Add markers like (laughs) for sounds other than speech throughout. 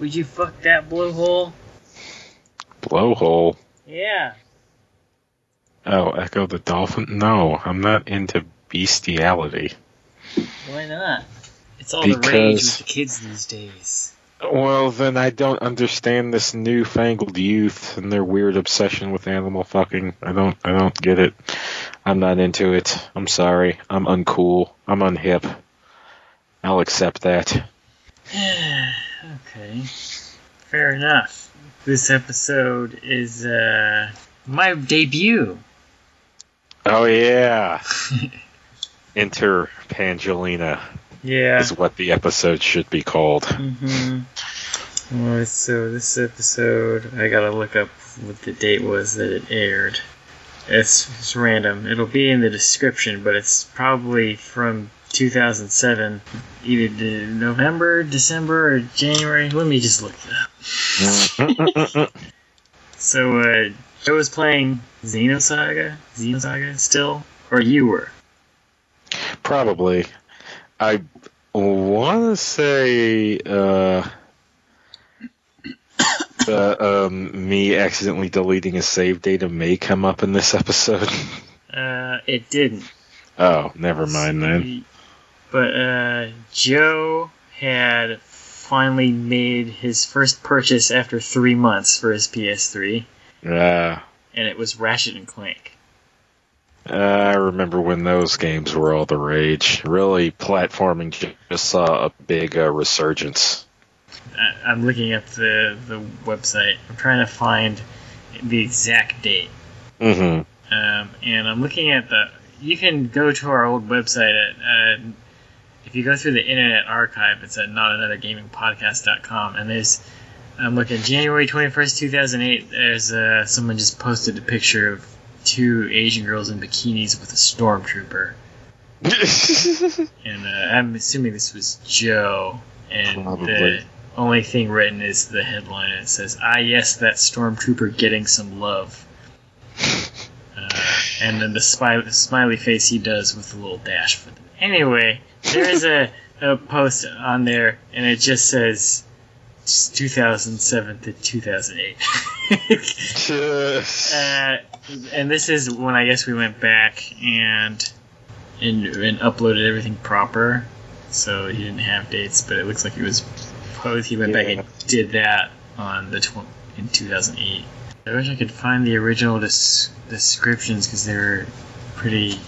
Would you fuck that blowhole? Blowhole. Yeah. Oh, Ecco the Dolphin? No, I'm not into bestiality. Why not? It's all the rage with the kids these days. Well, then I don't understand this newfangled youth and their weird obsession with animal fucking. I don't, I don't get it. I'm not into it. I'm sorry. I'm uncool. I'm unhip. I'll accept that. Okay. Fair enough. This episode is uh my debut. Oh yeah. (laughs) Enter Pangelina Yeah. is what the episode should be called. Mm-hmm. Alright, so this episode, I gotta look up what the date was that it aired. It's, it's random. It'll be in the description, but it's probably from 2007, either November, December, or January. Let me just look it up. (laughs) So, uh, Joe was playing Xenosaga? Xenosaga still? Or you were? Probably. I want to say uh, (coughs) uh, um, me accidentally deleting a save data may come up in this episode. (laughs) Uh, it didn't. oh, never mind then. But uh, Joe had finally made his first purchase after three months for his PS3, Yeah. and it was Ratchet and Clank. Uh, I remember when those games were all the rage. Really, platforming ju- just saw a big uh, resurgence. I, I'm looking up the the website. I'm trying to find the exact date, Mm-hmm. um, and I'm looking at the. You can go to our old website at. If you go through the Internet Archive, it's at notanothergamingpodcast.com, and there's. I'm looking January 21st, 2008. There's uh, someone just posted a picture of two Asian girls in bikinis with a stormtrooper, (laughs) and uh, I'm assuming this was Joe. And Probably. the only thing written is the headline. and It says, "Ah, yes, that stormtrooper getting some love." (laughs) Uh, and then the smiley, smiley face he does with a little dash for them. Anyway, there is a, (laughs) a post on there, and it just says 2007 to 2008. uh, and this is when I guess we went back and, and and uploaded everything proper, so he didn't have dates, but it looks like he was posed. He went back and did that on the tw- in 2008. I wish I could find the original des- descriptions because they were pretty.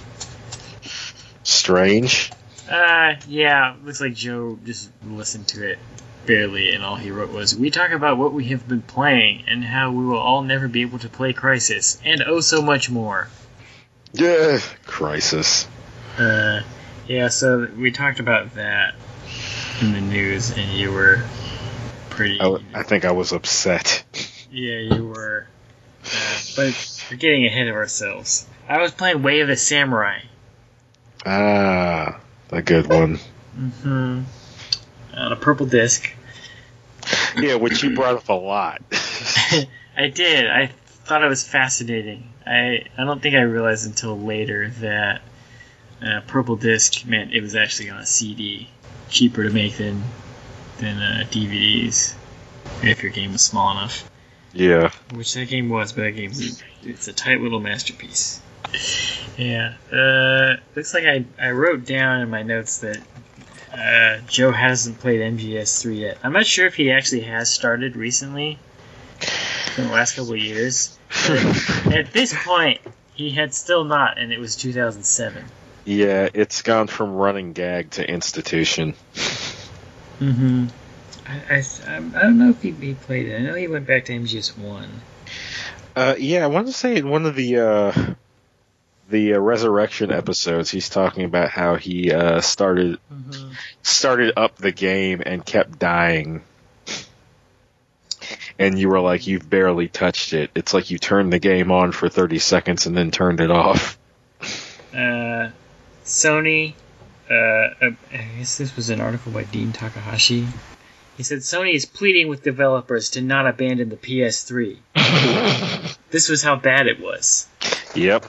Strange. Uh, yeah, looks like Joe just listened to it barely, and all he wrote was, "We talk about what we have been playing and how we will all never be able to play Crysis, and oh so much more." Yeah. Crysis. Uh, yeah, so we talked about that in the news, and you were pretty. I think I was upset. Yeah, you were. Uh, but we're getting ahead of ourselves. I was playing Way of the Samurai. Ah, a good one. On a purple disc. Yeah, which you brought up a lot. (laughs) I did. I thought it was fascinating. I I don't think I realized until later that uh, purple disc meant it was actually on a CD, cheaper to make than than uh, DVDs, if your game was small enough. yeah. Which that game was, but that game's it's a tight little masterpiece. Yeah. Uh, looks like I, I wrote down in my notes that uh, Joe hasn't played MGS3 yet. I'm not sure if he actually has started recently in the last couple of years. (laughs) At this point, he had still not, and it was 2007. Yeah, it's gone from running gag to institution. Mm-hmm. I, I, I don't know if he, he played it. I know he went back to MGS1. Uh, yeah, I want to say in one of the uh, the uh, resurrection episodes, he's talking about how he uh, started Mm-hmm. started up the game and kept dying. And you were like, you've barely touched it. It's like you turned the game on for 30 seconds and then turned it off. uh, Sony, uh, uh, I guess this was an article by Dean Takahashi. He said Sony is pleading with developers to not abandon the PS3. (laughs) This was how bad it was. Yep,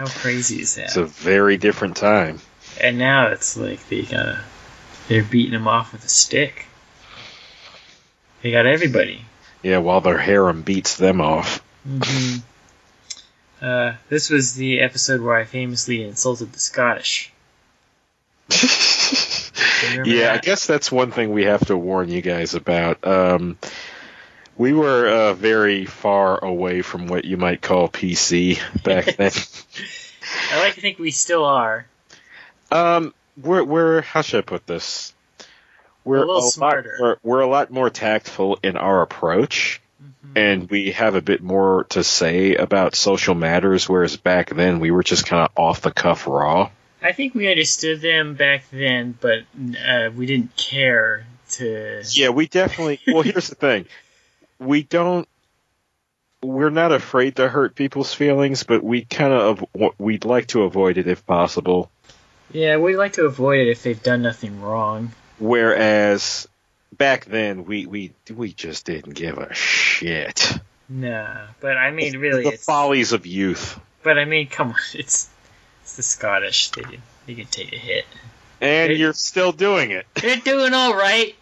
How crazy is that? it's a very different time. and now it's like they gotta, they're beating him off with a stick. They got everybody. Yeah, while their harem beats them off. hmm Uh, this was the episode where I famously insulted the Scottish. (laughs) yeah, I guess that's one thing we have to warn you guys about. Um, we were uh, very far away from what you might call PC back (laughs) then. I like to think we still are. um, we're we're how should I put this? We're A little lot smarter. more- we're a lot more tactful in our approach, Mhm. and we have a bit more to say about social matters. Whereas back then, we were just kind of off the cuff raw. I think we understood them back then, but uh, we didn't care to. Yeah, we definitely. Well, here's the thing: we don't. We're not afraid to hurt people's feelings, but we kind of we'd like to avoid it if possible. Yeah, we'd like to avoid it if they've done nothing wrong. Whereas back then, we we we just didn't give a shit. Nah, but I mean, really, the follies of youth, But I mean, come on, it's it's the Scottish. They can, they can take a hit. and It- you're still doing it. They're doing all right.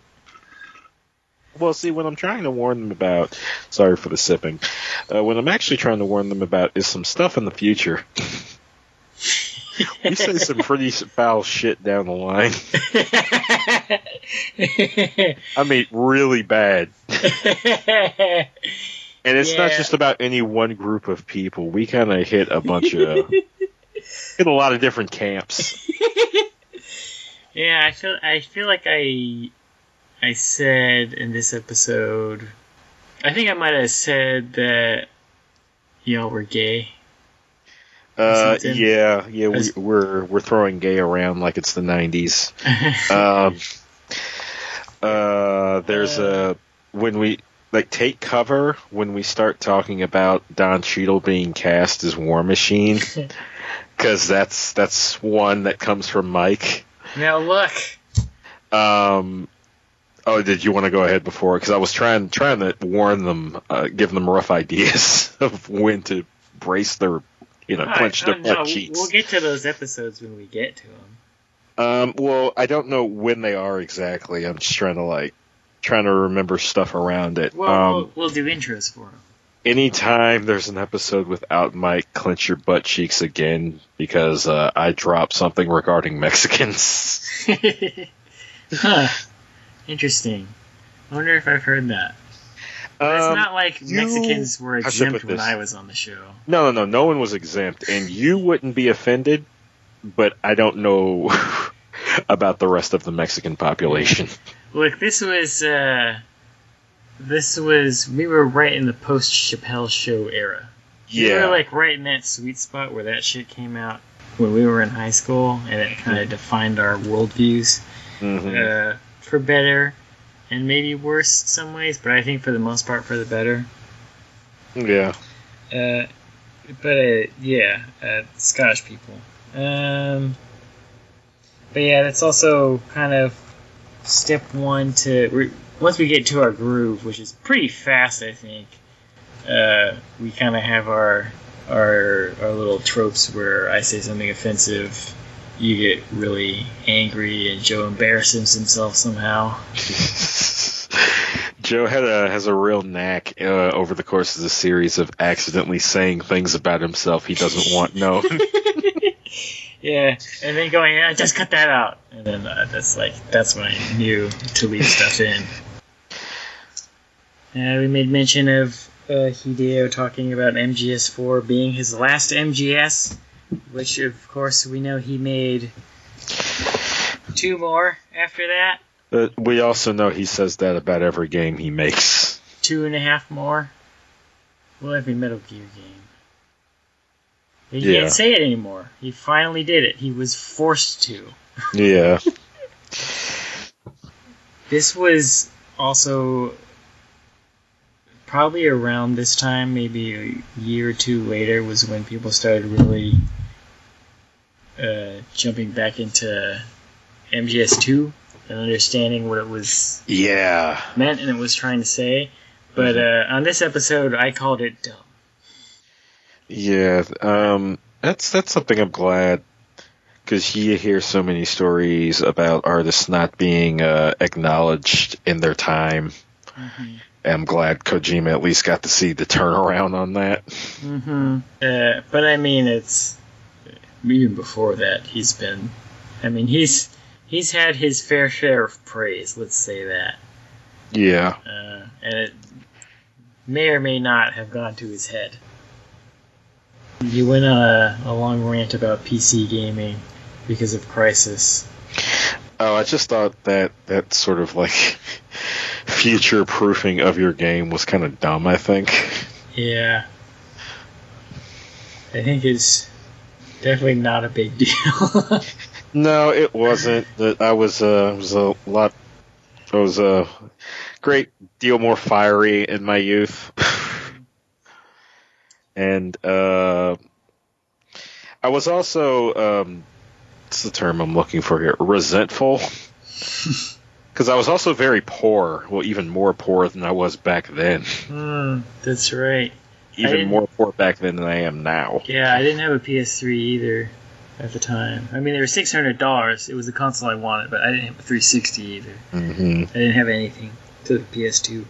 Well, see, what I'm trying to warn them about, sorry for the sipping, uh, what I'm actually trying to warn them about is some stuff in the future. (laughs) We say some pretty foul shit down the line. (laughs) I mean, really bad. And it's not just about any one group of people. We kind of hit a bunch of, (laughs) hit a lot of different camps. yeah, I feel I feel like I I said in this episode. I think I might have said that y'all were gay. Uh, yeah, yeah, we, As- we're we're throwing gay around like it's the '90s. (laughs) Um, uh, there's a when we like take cover when we start talking about Don Cheadle being cast as War Machine, (laughs) because that's that's one that comes from Mike. now look. Um, oh, did you want to go ahead before? Because I was trying trying to warn them, uh, give them rough (laughs) ideas of when to brace their, you know, All clench right, their oh, butt no, cheeks. We'll get to those episodes when we get to them. Um, well, I don't know when they are exactly. I'm just trying to like trying to remember stuff around it. Well, um, we'll, we'll do intros for them. anytime there's an episode without Mike, clench your butt cheeks again because uh, I dropped something regarding Mexicans. (laughs) (laughs) huh. Interesting. I wonder if I've heard that. But it's Um, not like you- Mexicans were exempt when? I was on the show. no, no, no, no one was exempt, and you wouldn't be offended, but I don't know (laughs) about the rest of the Mexican population. Look, this was uh, this was we were right in the post Chappelle show era. Yeah, We were like right in that sweet spot where that shit came out when we were in high school, and it kind of defined our worldviews mhm. uh, for better and maybe worse in some ways, but I think for the most part for the better. yeah. Uh, but uh, yeah, uh, Scottish people. Um, but yeah, that's also kind of step one to re- once we get to our groove, which is pretty fast, I think. Uh, we kind of have our our our little tropes where I say something offensive, you get really angry, and Joe embarrasses himself somehow. (laughs) Joe had a has a real knack uh, over the course of the series of accidentally saying things about himself he doesn't want known. (laughs) Yeah, and then going, yeah, just cut that out, and then uh, that's like that's when I knew to leave stuff in. (laughs) Uh, we made mention of uh, Hideo talking about MGS4 being his last MGS, which of course we know he made two more after that, but we also know he says that about every game he makes. two and a half more. Well, every Metal Gear game. He Yeah. can't say it anymore. He finally did it. He was forced to. Yeah. (laughs) This was also probably around this time, maybe a year or two later, was when people started really uh, jumping back into MGS2 and understanding what it was Yeah. meant and it was trying to say. But uh, on this episode, I called it dumb. Yeah. Um that's that's something I'm glad because you hear so many stories about artists not being uh, acknowledged in their time Mhm. I'm glad Kojima at least got to see the turnaround on that. Mm-hmm. Uh, but I mean, it's even before that. He's been. I mean, he's he's had his fair share of praise. Let's say that, Yeah. uh, and it may or may not have gone to his head. You went on a, a long rant about PC gaming because of Crysis. Oh, I just thought that that sort of like (laughs) future proofing of your game was kind of dumb. I think. Yeah, I think it's definitely not a big deal. (laughs) No, it wasn't. That I was uh was a lot. I was a great deal more fiery in my youth, (sighs) and uh, I was also um, what's the term I'm looking for here? Resentful. (laughs) Because I was also very poor. Well, even more poor than I was back then. Hmm, that's right. Even more poor back then than I am now. Yeah, I didn't have a PS3 either at the time. I mean, they were six hundred dollars. It was the console I wanted, but I didn't have a 360 either. hmm I didn't have anything to the PS2.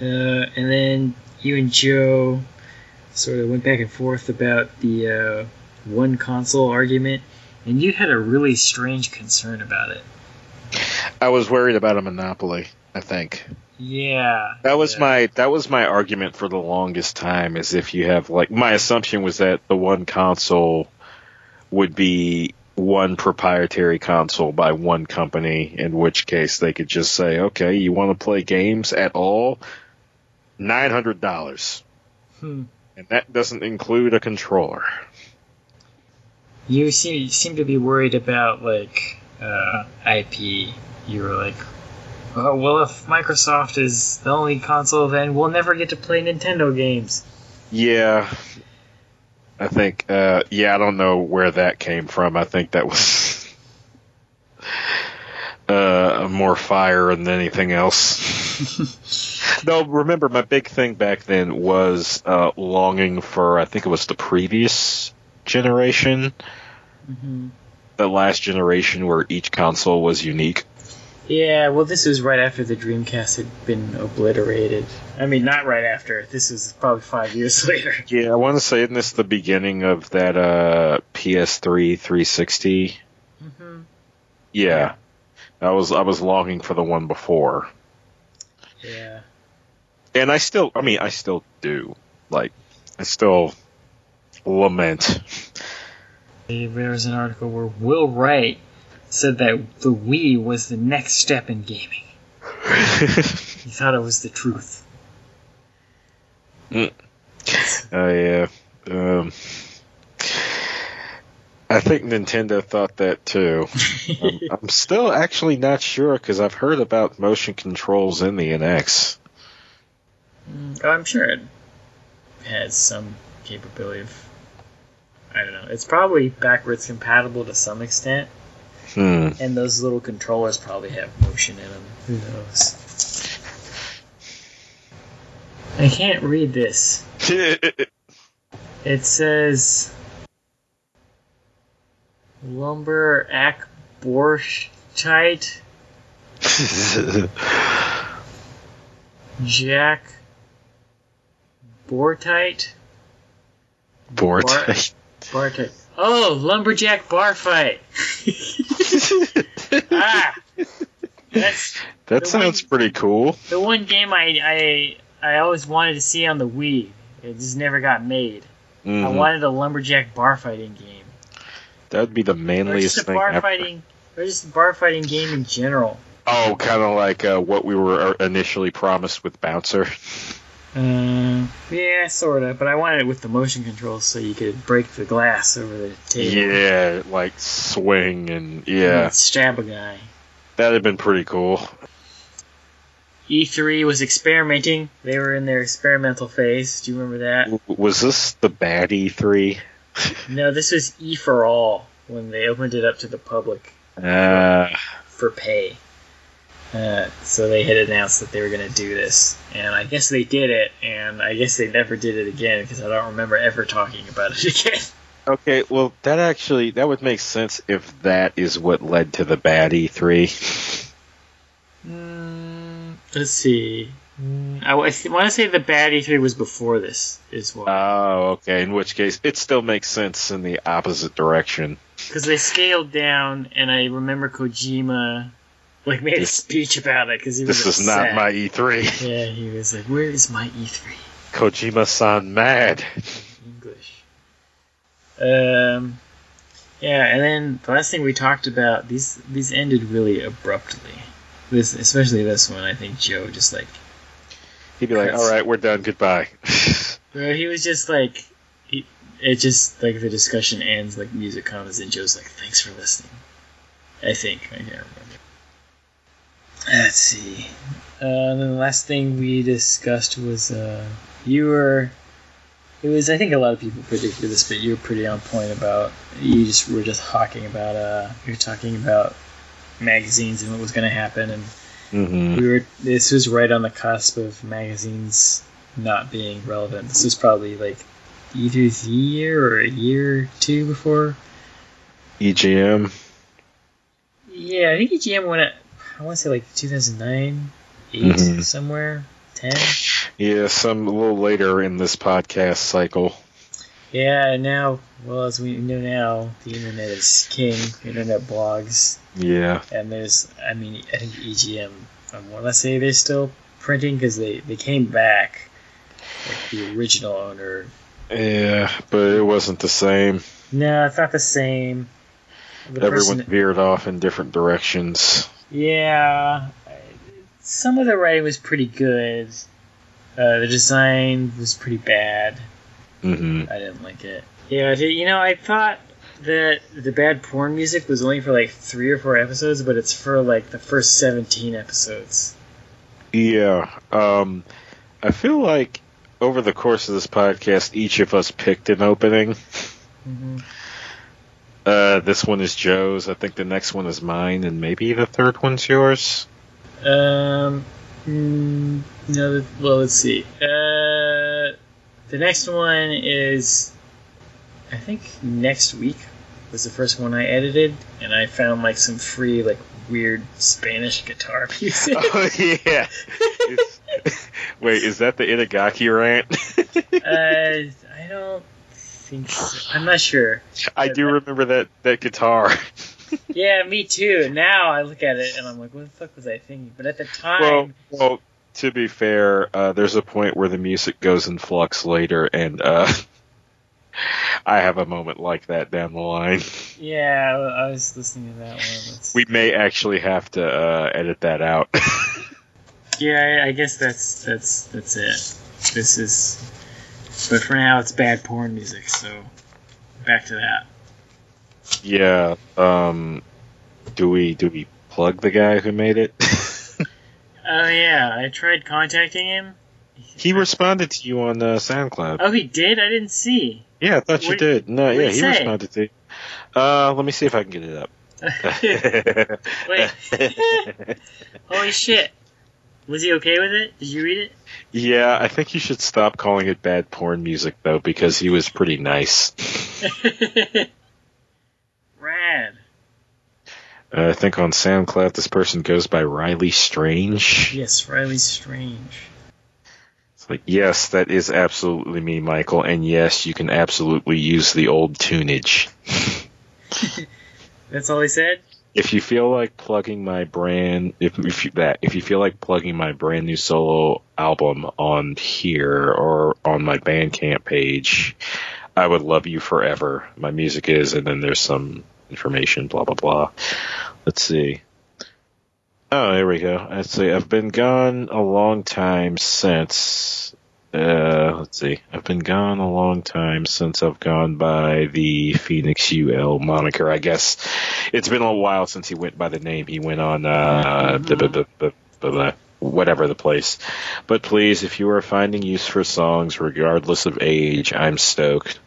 Uh, and then you and Joe sort of went back and forth about the uh, one console argument, and you had a really strange concern about it. I was worried about a monopoly. I think. Yeah, That was yeah. my that was my argument for the longest time. Is if you have like my assumption was that the one console would be one proprietary console by one company. In which case they could just say, okay, you want to play games at all, nine hundred dollars, Hmm. and that doesn't include a controller. You seem you seem to be worried about like uh, IP. You were like, oh well, if Microsoft is the only console, then we'll never get to play Nintendo games. Yeah. I think, uh, yeah, I don't know where that came from. I think that was, (laughs) uh, more fire than anything else. (laughs) no, remember, my big thing back then was, uh, longing for, I think it was the previous generation, hmm the last generation where each console was unique. Yeah, well, this was right after the Dreamcast had been obliterated. I mean, not right after. This was probably five years (laughs) later. Yeah, I want to say, isn't this the beginning of that, uh, PS3 360? hmm Yeah. I was I was longing for the one before. Yeah. And I still I mean I still do. Like I still lament. There was an article where Will Wright said that the Wii was the next step in gaming. (laughs) He thought it was the truth. Oh yeah. Um I think Nintendo thought that too. I'm, (laughs) I'm still actually not sure because I've heard about motion controls in the NX. Mm, oh, I'm sure it has some capability of. I don't know. It's probably backwards compatible to some extent, Hmm. and those little controllers probably have motion in them. Who knows? I can't read this. (laughs) It says lumber ak borschtite (laughs) jack bortite Vortex. Bartek. Oh, lumberjack bar fight. (laughs) ah, that's that sounds one- pretty cool. the one game I, I I always wanted to see on the Wii. It just never got made. I Mhm. wanted a lumberjack bar fighting game, That would be the manliest thing bar ever. fighting, or just a bar fighting game in general. Oh, kind of like uh, what we were initially promised with Bouncer. (laughs) Uh, yeah, sort of. But I wanted it with the motion controls so you could break the glass over the table. Yeah, like swing and and yeah, stab a guy. that'd have been pretty cool. E3 was experimenting. They were in their experimental phase. Do you remember that? W- Was this the bad E3? No, this was E for All when they opened it up to the public (laughs) Uh, for pay. Uh, so they had announced that they were going to do this, and I guess they did it, and I guess they never did it again because I don't remember ever talking about it (laughs) again. okay, well, that actually that would make sense if that is what led to the bad E3. Mm, Let's see. Mm, I, want to say the bad E3 was before this, is why. Oh, okay. In which case, it still makes sense in the opposite direction. Because they scaled down, and I remember Kojima like made a speech about it because he was. This upset. is not my E3. Yeah, he was like, "Where is my E3?" Kojima-san mad. English. Um, yeah, and then the last thing we talked about these these ended really abruptly. This, especially this one, I think Joe just like He'd be like, "All right, we're done. Goodbye." (laughs) Bro, he was just like, he, it just like the discussion ends like music comes and Joe's like, "Thanks for listening." I think I can't remember. Let's see. Uh, the last thing we discussed was uh, you were. It was I think a lot of people predicted this, but you were pretty on point about you just were just talking about uh you were talking about magazines and what was going to happen and hmm we were this was right on the cusp of magazines not being relevant. This was probably like either the year or a year or two before. EGM. Yeah, I think EGM went at I want to say like 2009, 8 Mhm. somewhere, 10. Yeah, some a little later in this podcast cycle. Yeah, now well as we know now, the internet is king. Internet blogs, Yeah. and there's I mean I think EGM. I want to say they're still printing because they they came back. Like the original owner Yeah, but it wasn't the same. No, it's not the same. The Everyone person, veered off in different directions. Yeah, some of the writing was pretty good. Uh, the design was pretty bad. hmm I didn't like it. Yeah, you know, I thought that the bad porn music was only for like three or four episodes, but it's for like the first seventeen episodes. Yeah. Um, I feel like over the course of this podcast, each of us picked an opening. Mm-hmm. Uh, this one is Joe's. I think the next one is mine, and maybe the third one's yours. Um, mm, no, well, let's see. Uh, the next one is, I think next week was the first one I edited, and I found like some free like weird Spanish guitar (laughs) music. oh yeah. (laughs) Wait, is that the Itagaki rant? (laughs) uh, I don't think (sighs) so. I'm not sure. I do remember that that guitar. (laughs) Yeah, me too. Now I look at it and I'm like, what the fuck was I thinking? But at the time, well, well, to be fair, uh, there's a point where the music goes in flux later, and uh, (laughs) I have a moment like that down the line. yeah, I was listening to that one. Let's- We may actually have to uh, edit that out. (laughs) Yeah, I I guess that's that's that's it. This is, but for now it's bad porn music. So back to that. yeah. Um, do we do we plug the guy who made it? (laughs) Oh yeah, I tried contacting him. he responded to you on uh, SoundCloud. Oh, he did. I didn't see. Yeah, I thought you What- did. No, what'd yeah, he he say? responded to you. Uh, let me see if I can get it up. (laughs) Wait. (laughs) Holy shit! Was he okay with it? Did you read it? yeah, I think you should stop calling it bad porn music though, because he was pretty nice. (laughs) Rad. Uh, I think on SoundCloud this person goes by Rylee Strange. Yes, Rylee Strange. It's like, yes, that is absolutely me, Michael, and yes, you can absolutely use the old tunage. (laughs) That's all he said. If you feel like plugging my brand, if, if you, that, if you feel like plugging my brand new solo album on here or on my Bandcamp page, I would love you forever. My music is, and then there's some information, blah blah blah. Let's see. Oh, there we go. Let's see. I've been gone a long time since. Uh, let's see. I've been gone a long time since I've gone by the Phoenix UL moniker. I guess it's been a while since he went by the name. He went on uh, Mhm. blah, whatever the place. But please, if you are finding use for songs, regardless of age, I'm stoked.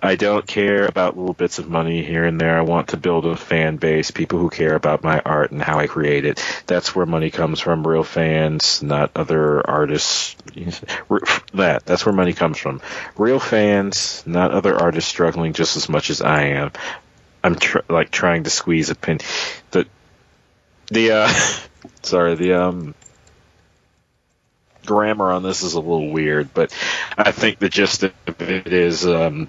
I don't care about little bits of money here and there. I want to build a fan base, people who care about my art and how I create it. That's where money comes from, real fans, not other artists. That, that's where money comes from. Real fans, not other artists struggling just as much as I am. I'm tr- like trying to squeeze a pin. The, the, uh, (laughs) Sorry, the um grammar on this is a little weird, but I think the gist of it is um,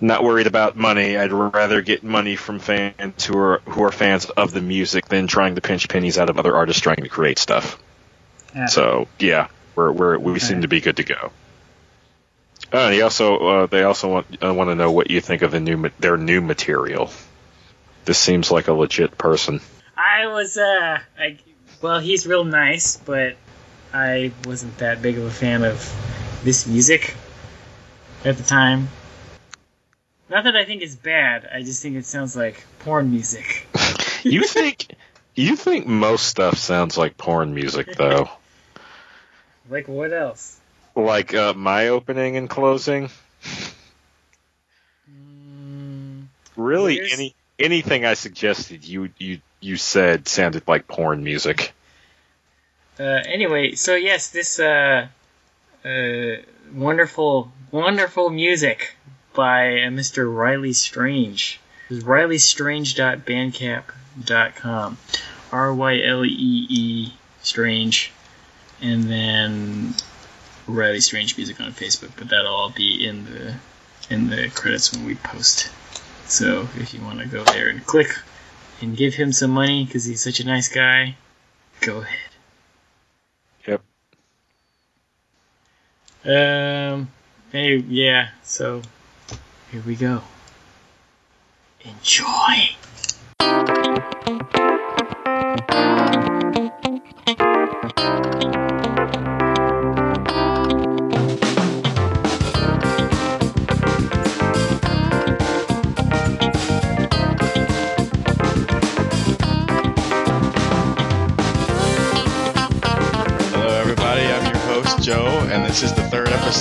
not worried about money. I'd rather get money from fans who are who are fans of the music than trying to pinch pennies out of other artists trying to create stuff. Yeah. So yeah, we're, we're we Okay. seem to be good to go. Uh, they also uh, they also want uh, want to know what you think of the new ma- their new material. This seems like a legit person. I was, uh, I, well, he's real nice, but I wasn't that big of a fan of this music at the time. Not that I think it's bad, I just think it sounds like porn music. (laughs) You think you think most stuff sounds like porn music though? (laughs) Like, what else? like uh, my opening and closing. Mm, Really, Here's- any anything I suggested, you you you said sounded like porn music. Uh, anyway, so yes, this, uh, uh, wonderful, wonderful music by Mr. Rylee Strange. It's RyleeStrange.bandcamp.com. R Y L E E Strange. And then Rylee Strange Music on Facebook, but that'll all be in the in the credits when we post. So if you want to go there and click and give him some money because he's such a nice guy, go ahead. Yep. Um. Hey, yeah. So here we go. Enjoy.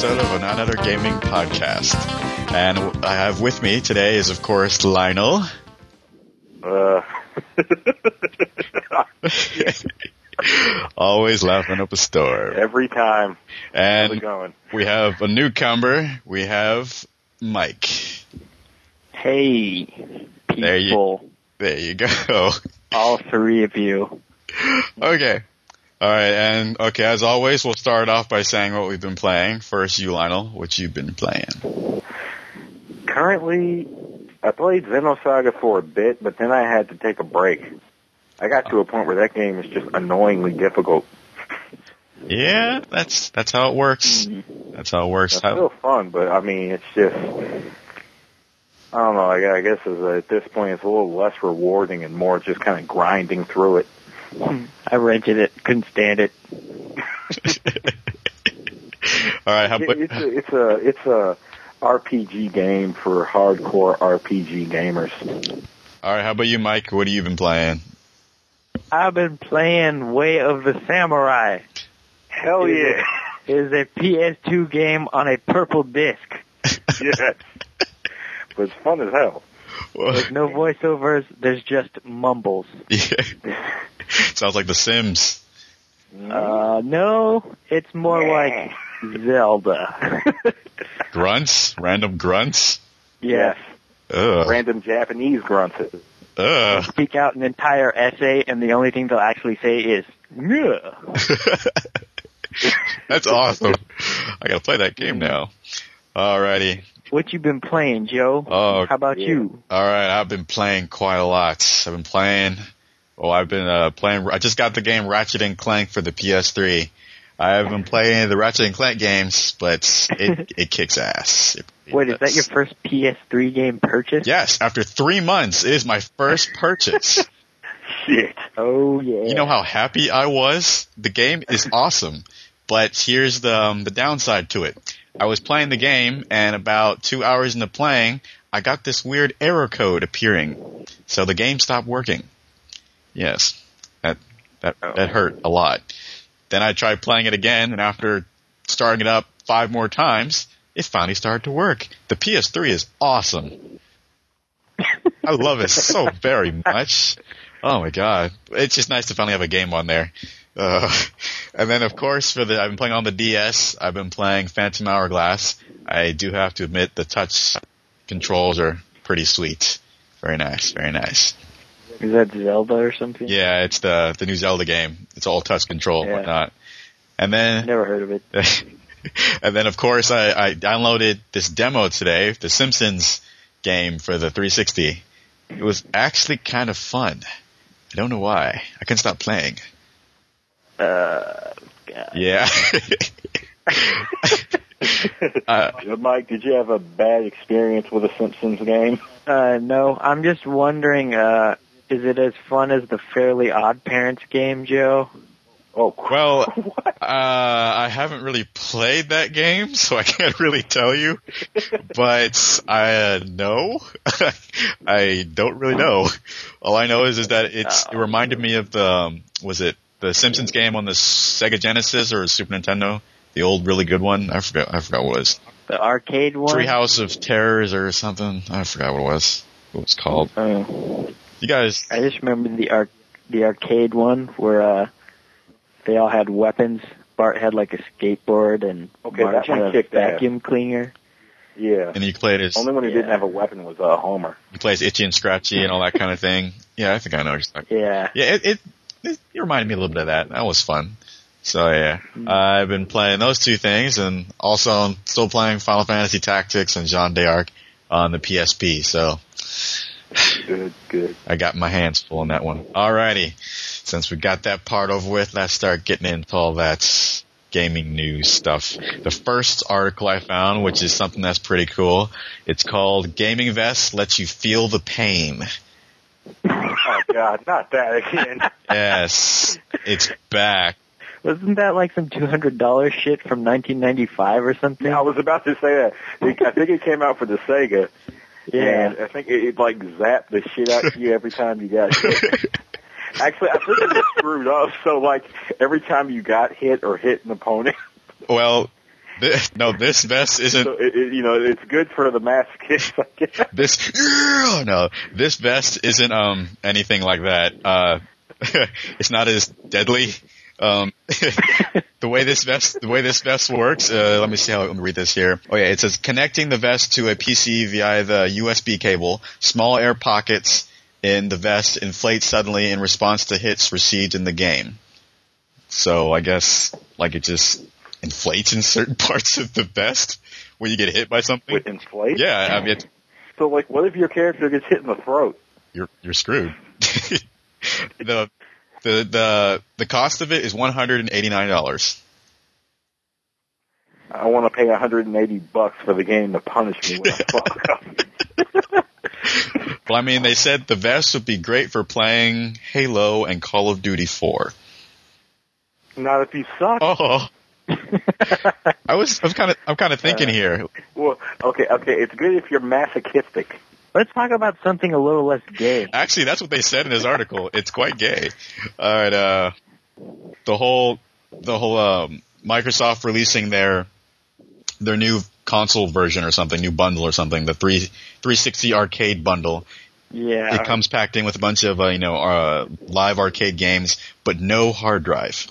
Episode of Another Gaming Podcast. And I have with me today is, of course, Lionel. Uh, (laughs) Always laughing up a storm. every time. How's it And going? we have a newcomer. We have Mike. Hey, There you- There you go. all three of you. (laughs) Okay. All right, and okay, as always, we'll start off by saying what we've been playing. First, you, Lionel, what you've been playing. Currently, I played Xenosaga for a bit, but then I had to take a break. I got to a point where that game is just annoyingly difficult. Yeah, that's that's how it works. Mm-hmm. That's how it works. It's still fun, but I mean, it's just, I don't know, I I guess at this point it's a little less rewarding and more just kind of grinding through it. I rented it, couldn't stand it. (laughs) All right, how It- it's a, it's a, it's a RPG game for hardcore RPG gamers. all right? How about you, Mike? What have you been playing? I've been playing Way of the Samurai. Hell yeah. It is a PS2 game on a purple disc. (laughs) yes. But it's fun as hell. There's no voiceovers, there's just mumbles. (laughs) yeah. Sounds like The Sims. Uh, no, it's more like Zelda. (laughs) Grunts, random grunts. Yes. Ugh. Random Japanese grunts. Ugh. Speak out an entire essay, and the only thing they'll actually say is, "Yeah." (laughs) That's awesome. I gotta play that game now. Alrighty. What you been playing, Joe? Oh, How about yeah. you? Alright, I've been playing quite a lot. I've been playing, well, I've been, uh, playing, I just got the game Ratchet and Clank for the PS3. I have been playing the Ratchet and Clank games, but it, (laughs) it kicks ass. It- it Wait, is that your first PS3 game purchase? Yes, after three months, it is my first (laughs) purchase. Shit. Oh yeah. You know how happy I was? The game is (laughs) awesome, but here's the um, the downside to it. I was playing the game, and about two hours into playing, I got this weird error code appearing, so the game stopped working. Yes, that that oh. that hurt a lot. Then I tried playing it again, and after starting it up five more times, it finally started to work. The PS3 is awesome. I love it so very much. Oh my god. It's just nice to finally have a game on there. Uh, (laughs) and then of course for the, I've been playing on the DS, I've been playing Phantom Hourglass. I do have to admit the touch controls are pretty sweet. Very nice, very nice. Is that Zelda or something? Yeah, it's the the new Zelda game. It's all touch control and Yeah. whatnot. And then Never heard of it. (laughs) and then of course I, I downloaded this demo today, the Simpsons game for the 360. It was actually kind of fun. I don't know why. I couldn't stop playing. Uh, God. Yeah. (laughs) uh, Mike, did you have a bad experience with a Simpsons game? Uh, no, I'm just wondering, uh, is it as fun as the Fairly Odd Parents game, Joe? Oh, (laughs) well, uh, I haven't really played that game, so I can't really tell you. But I uh, know. (laughs) I don't really know. All I know is is that it's it reminded me of the um, was it the Simpsons game on the Sega Genesis or Super Nintendo, the old really good one. I forgot. I forgot what it was. The arcade one? Treehouse of Terrors or something. I forgot what it was. What it was called. Oh. You guys. I just remember the arc, the arcade one where, uh, they all had weapons. Bart had like a skateboard and Okay, Marge that had a kicked ass. vacuum cleaner. Yeah. And you played as Only one who didn't have a weapon was uh, Homer. you play as Itchy and Scratchy and all that kind of thing. Yeah, I think I know. what Yeah. Yeah, it, it it it reminded me a little bit of that. That was fun. So yeah, I've been playing those two things, and also I'm still playing Final Fantasy Tactics and Jeanne d'Arc on the PSP. So Good, good. I got my hands full on that one. Alrighty, since we got that part over with, let's start getting into all that gaming news stuff. The first article I found, which is something that's pretty cool, it's called "Gaming Vest Lets You Feel the Pain." God, not that again. (laughs) Yes, it's back. Wasn't that like some $200 shit from 1995 or something? Yeah, I was about to say that. I think it came out for the Sega. Yeah. And I think it, it like zapped the shit out of you every time you got hit. (laughs) Actually, I think it was screwed up. So like every time you got hit or hit an opponent, Well, this, no, this vest (laughs) isn't so it, it, you know it's good for the (laughs) guess. this. No, this vest isn't um anything like that. Uh, (laughs) it's not as deadly. Um, the way this vest, the way this vest works. Uh, let me see how. Let me read this here. Oh yeah, it says connecting the vest to a PC via the USB cable. Small air pockets in the vest inflate suddenly in response to hits received in the game. So I guess like it just inflates in certain (laughs) parts of the vest when you get hit by something. With inflate. Yeah, I mean, So like, what if your character gets hit in the throat? you're you're screwed. (laughs) the the the the cost of it is one hundred and eighty nine dollars. I want to pay 180 bucks for the game to punish me when I (laughs) fuck up. Well, I mean, they said the vest would be great for playing Halo and Call of Duty Four. Not if you suck. Oh, I was I'm kind of I'm kind of thinking here. Well, okay, okay, it's good if you're masochistic. Let's talk about something a little less gay. Actually, that's what they said in this article. It's quite gay. All right, uh, the whole the whole um, Microsoft releasing their their new console version or something, new bundle or something, the three 360 arcade bundle. Yeah. It comes packed in with a bunch of uh, you know uh, live arcade games, but no hard drive.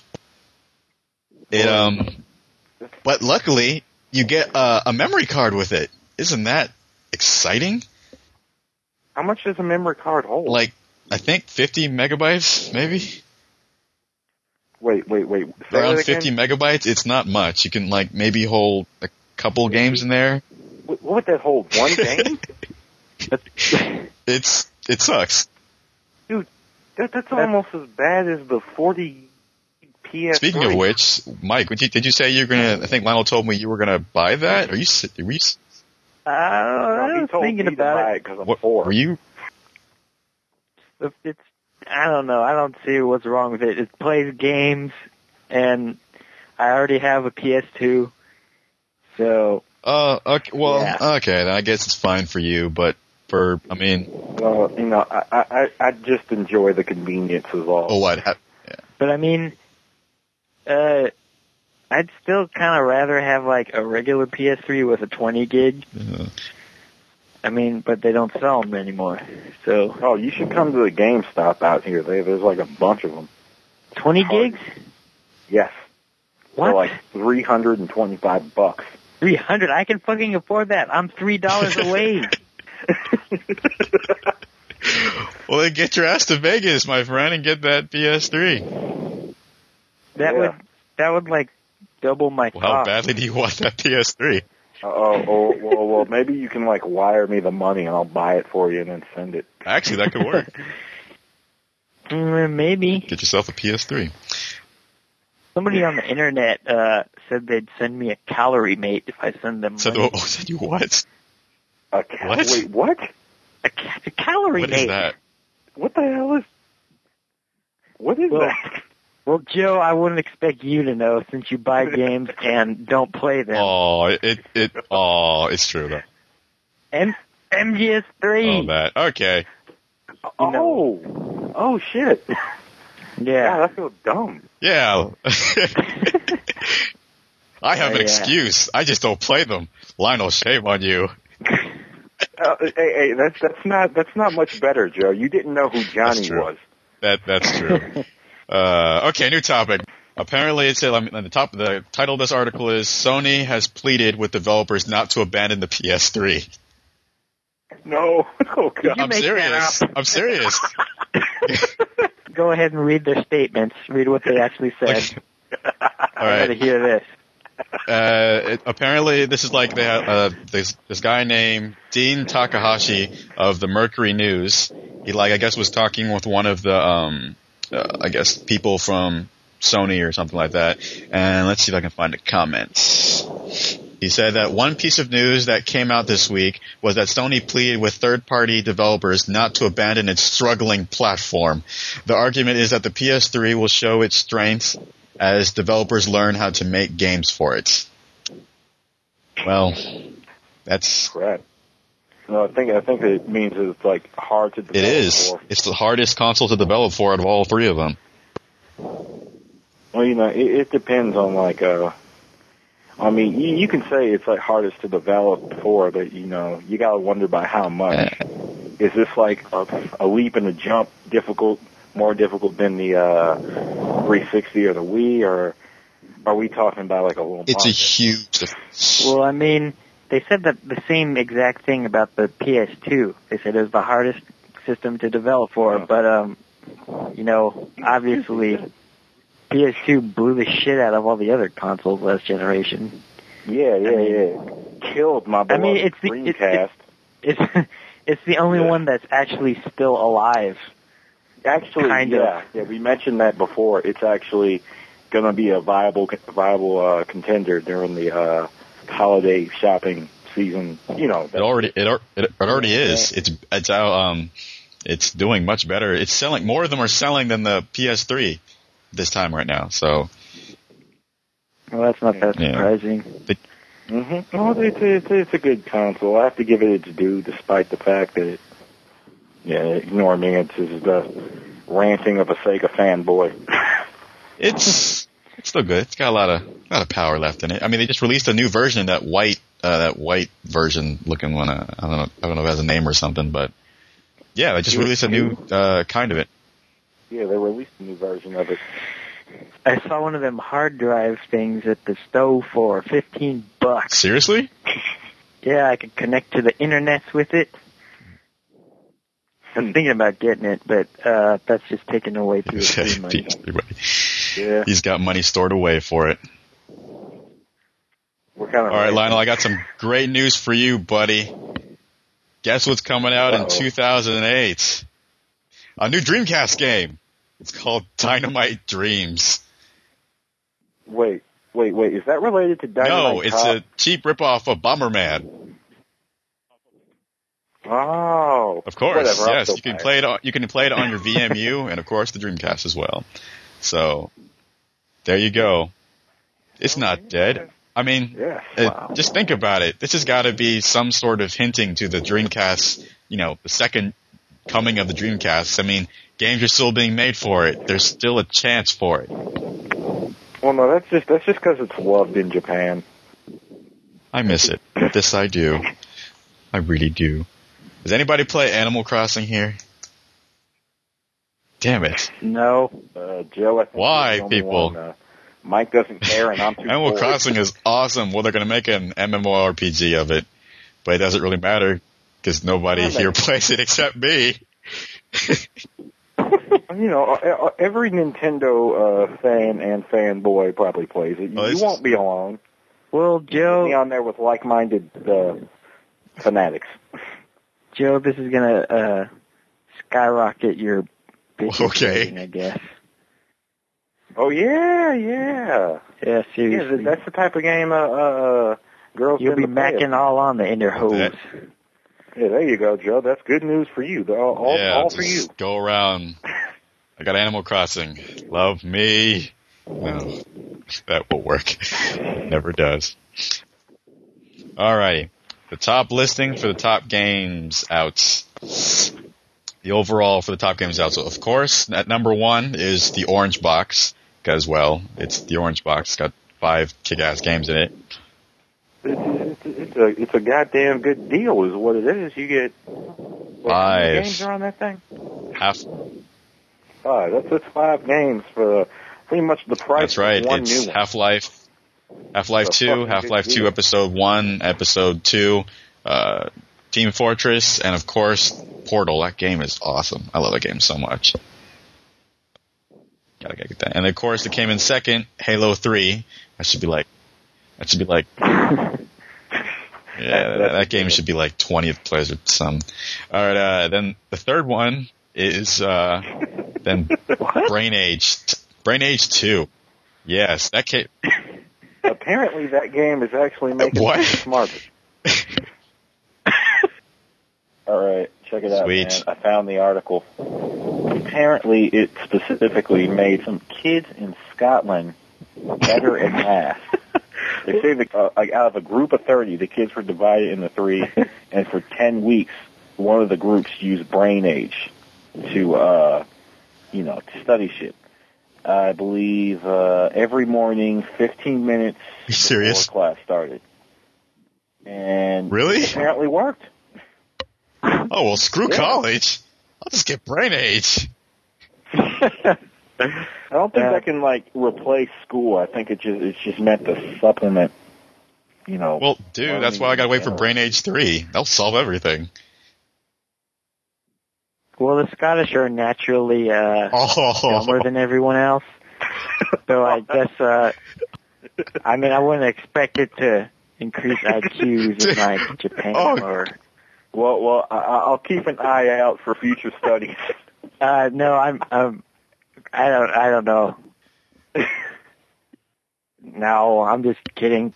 It um, but luckily you get uh, a memory card with it. Isn't that exciting? How much does a memory card hold? Like I think 50 megabytes, maybe wait, wait, wait. Say around 50 megabytes. It's not much. You can like maybe hold a couple games in there. What what would that hold? One (laughs) game? It's it sucks. that, that's almost as bad as the 40 PS. Speaking of which, Mike, did you, did you say you're gonna? I think Lionel told me you were gonna buy that. Are you? s- Were you? s- Uh, I he was thinking about buy it. it because I'm What, poor. were you? It's, I don't know. I don't see what's wrong with it. It plays games, and I already have a PS2, so Uh, okay. Well, Yeah. okay. Then I guess it's fine for you, but for I mean, Well, you know, I, I, I- I just enjoy the convenience is all. oh what? Ha- But I mean, uh, I'd still kind of rather have like a regular PS3 with a 20 gig. I mean, but they don't sell them anymore. So Oh, you should come to the GameStop out here. They, there's like a bunch of them. 20 gigs? Yes. What? For like 325 bucks. 300? I can fucking afford that. I'm three dollars (laughs) away. (laughs) Well, then get your ass to Vegas, my friend, and get that PS3. That Yeah. would that would like double my Well, how badly do you want that PS3? Oh, oh, well, well, maybe you can like wire me the money and I'll buy it for you and then send it. Actually, that could work. (laughs) Mm, maybe Get yourself a PS3. somebody on the internet uh said they'd send me a CalorieMate if I send them So, money. oh, said you what? A ca- What? Wait, what? a, ca- a calorie What mate. is that? What the hell is? What is Well, that? Well, Joe, I wouldn't expect you to know since you buy (laughs) games and don't play them. Oh, it, it, oh, it's true though. M- MGS3. Oh, that. Okay. you know. Oh, oh shit! God, yeah. I feel dumb. Yeah. (laughs) (laughs) I have an Yeah. excuse. I just don't play them. Lionel, shame on you. Uh, hey, hey, that's that's not that's not much better, Joe. You didn't know who Johnny true. was. That that's true. Uh, okay, new topic. Apparently, it's I mean, the top. The title of this article is Sony has pleaded with developers not to abandon the PS3. No, (laughs) oh you god. I'm serious. I'm serious. (laughs) Go ahead and read their statements. Read what they actually said. (laughs) All I gotta hear this. Uh, it, apparently, this is like they have, uh, this this guy named Dean Takahashi of the Mercury News. He like I guess was talking with one of the um, uh, I guess people from Sony or something like that. And let's see if I can find the comments. He said that one piece of news that came out this week was that Sony pleaded with third-party developers not to abandon its struggling platform. The argument is that the PS3 will show its strengths as developers learn how to make games for it. Well, that's Crap. No, I think I think it means it's like hard to. it develop is. For. It's the hardest console to develop for out of all three of them. Well, you know, it, it depends on like uh. I mean, you, you can say it's like hardest to develop for, but you know, you gotta wonder by how much. Is this like a, a leap and a jump difficult, more difficult than the uh 360 or the Wii, or are we talking about like a little? It's a monster? huge. Well, I mean, they said that the same exact thing about the PS2. They said it was the hardest system to develop for, but um, you know, obviously, PS2 blew the shit out of all the other consoles last generation. Yeah, yeah, I mean- yeah. Killed my beloved mean, it's the- it's- Dreamcast. It's (laughs) it's the only Yeah. one that's actually still alive. Actually, Kind of. yeah, yeah. We mentioned that before. It's actually going to be a viable, viable uh, contender during the uh, holiday shopping season. You know, It already it, it, it already is. It's it's out. Um, it's doing much better. It's selling more of them are selling than the PS3 this time right now. So Well, that's not that Yeah. surprising. hmm Well, it's it's, it's a good console. I have to give it its due, despite the fact that, it, yeah, ignore me. It's, it's the ranting of a Sega fanboy. (laughs) it's it's still good. It's got a lot of a lot of power left in it. I mean, they just released a new version, of that white uh, that white version looking one. Uh, I don't know. I don't know if it has a name or something, but yeah, they just released a new uh, kind of it. yeah, they released a new version of it. I saw one of them hard drive things at the stove for fifteen bucks. Seriously? (laughs) Yeah, I could connect to the internet with it. I'm thinking about getting it, but uh that's just taking away (laughs) PS3 (laughs) money. Yeah, He's got money stored away for it. we're kind of. All right, Lionel, I got some great news for you, buddy. Guess what's coming out in Uh-oh. 2008? A new Dreamcast game. It's called Dynamite Dreams. Wait, wait, wait. Is that related to Dynamite no, it's Top? a cheap ripoff of Bomberman. Oh, Of course, Whatever, yes. You can play it. On, you can play it on your VMU and of course the Dreamcast as well. So there you go. It's not dead. I mean, Yes. Uh, Wow. Just think about it. This has got to be some sort of hinting to the Dreamcast, you know, the second coming of the Dreamcast. I mean, games are still being made for it. There's still a chance for it. Well, no, that's just that's just because it's loved in Japan. I miss it. This I do. I really do. Does anybody play Animal Crossing here? Damn it. No. Uh, Joe, I think Why, the only people? one, uh, Mike doesn't care, and I'm too. (laughs) Animal bored. Crossing is (laughs) awesome. Well, they're going to make an MMORPG of it, but it doesn't really matter because nobody Yeah, but- here (laughs) plays it except me. You know, uh, every Nintendo uh, fan and fanboy probably plays it. You, Oh, you won't be alone. Well, Joe, Be Joe, on there with like-minded uh, fanatics. Joe, this is gonna uh, skyrocket your bitch (laughs) Okay. rating, I guess. Oh yeah, yeah, Yeah, seriously. yeah. That's the type of game uh, uh, girls. You'll be macking all on the in their hose. That- Yeah, there you go, Joe. That's good news for you. All, all, yeah, all just for you. Go around. I got Animal Crossing. Love me. No, that will work. (laughs) Never does. Alrighty. The top listing for the top games out. The overall for the top games out. So of course, at number one is the Orange Box, because well, it's the Orange Box. It's got five kick-ass games in it. It's, it's, it's a it's a goddamn good deal, is what it is. You get what, Five. games are on that thing. Half. Five. That's that's five games for pretty much the price. That's right. Of one It's. Half-Life, Half-Life 2, Half-Life 2. Episode 1, Episode 2, uh, Team Fortress, and of course, Portal. That game is awesome. I love that game so much. Gotta get that. And of course, it came in second, Halo 3. That should be like, that should be like, (laughs) yeah, that, that game should be like 20th place or some. Alright, uh, then the third one is, uh, then (laughs) Brain Age. Brain Age 2. Yes, that came, (laughs) Apparently, that game is actually making What? people smarter. All right, check it out, man. I found the article. Apparently, it specifically made some kids in Scotland better at (laughs) math. They say that uh, like out of a group of 30, the kids were divided into three, (laughs) and for 10 weeks, one of the groups used Brain Age to, uh, you know, to study shit. I believe uh, every morning, 15 minutes you serious? before class started. And Really? it apparently worked. (laughs) Oh well, screw Yeah. college. I'll just get Brain Age. (laughs) I don't think Yeah. that can like replace school. I think it just it's just meant to supplement. You know. Well, dude, that's why I gotta wait for Brain Age 3. That'll solve everything. Well, the Scottish are naturally uh, Oh, dumber than everyone else, (laughs) so I guess uh, I mean I wouldn't expect it to increase IQs in like Japan Oh. or. Well, well, I, I'll keep an eye out for future studies. (laughs) Uh, no, I'm, um, I don't, I don't know. (laughs) no, I'm just kidding.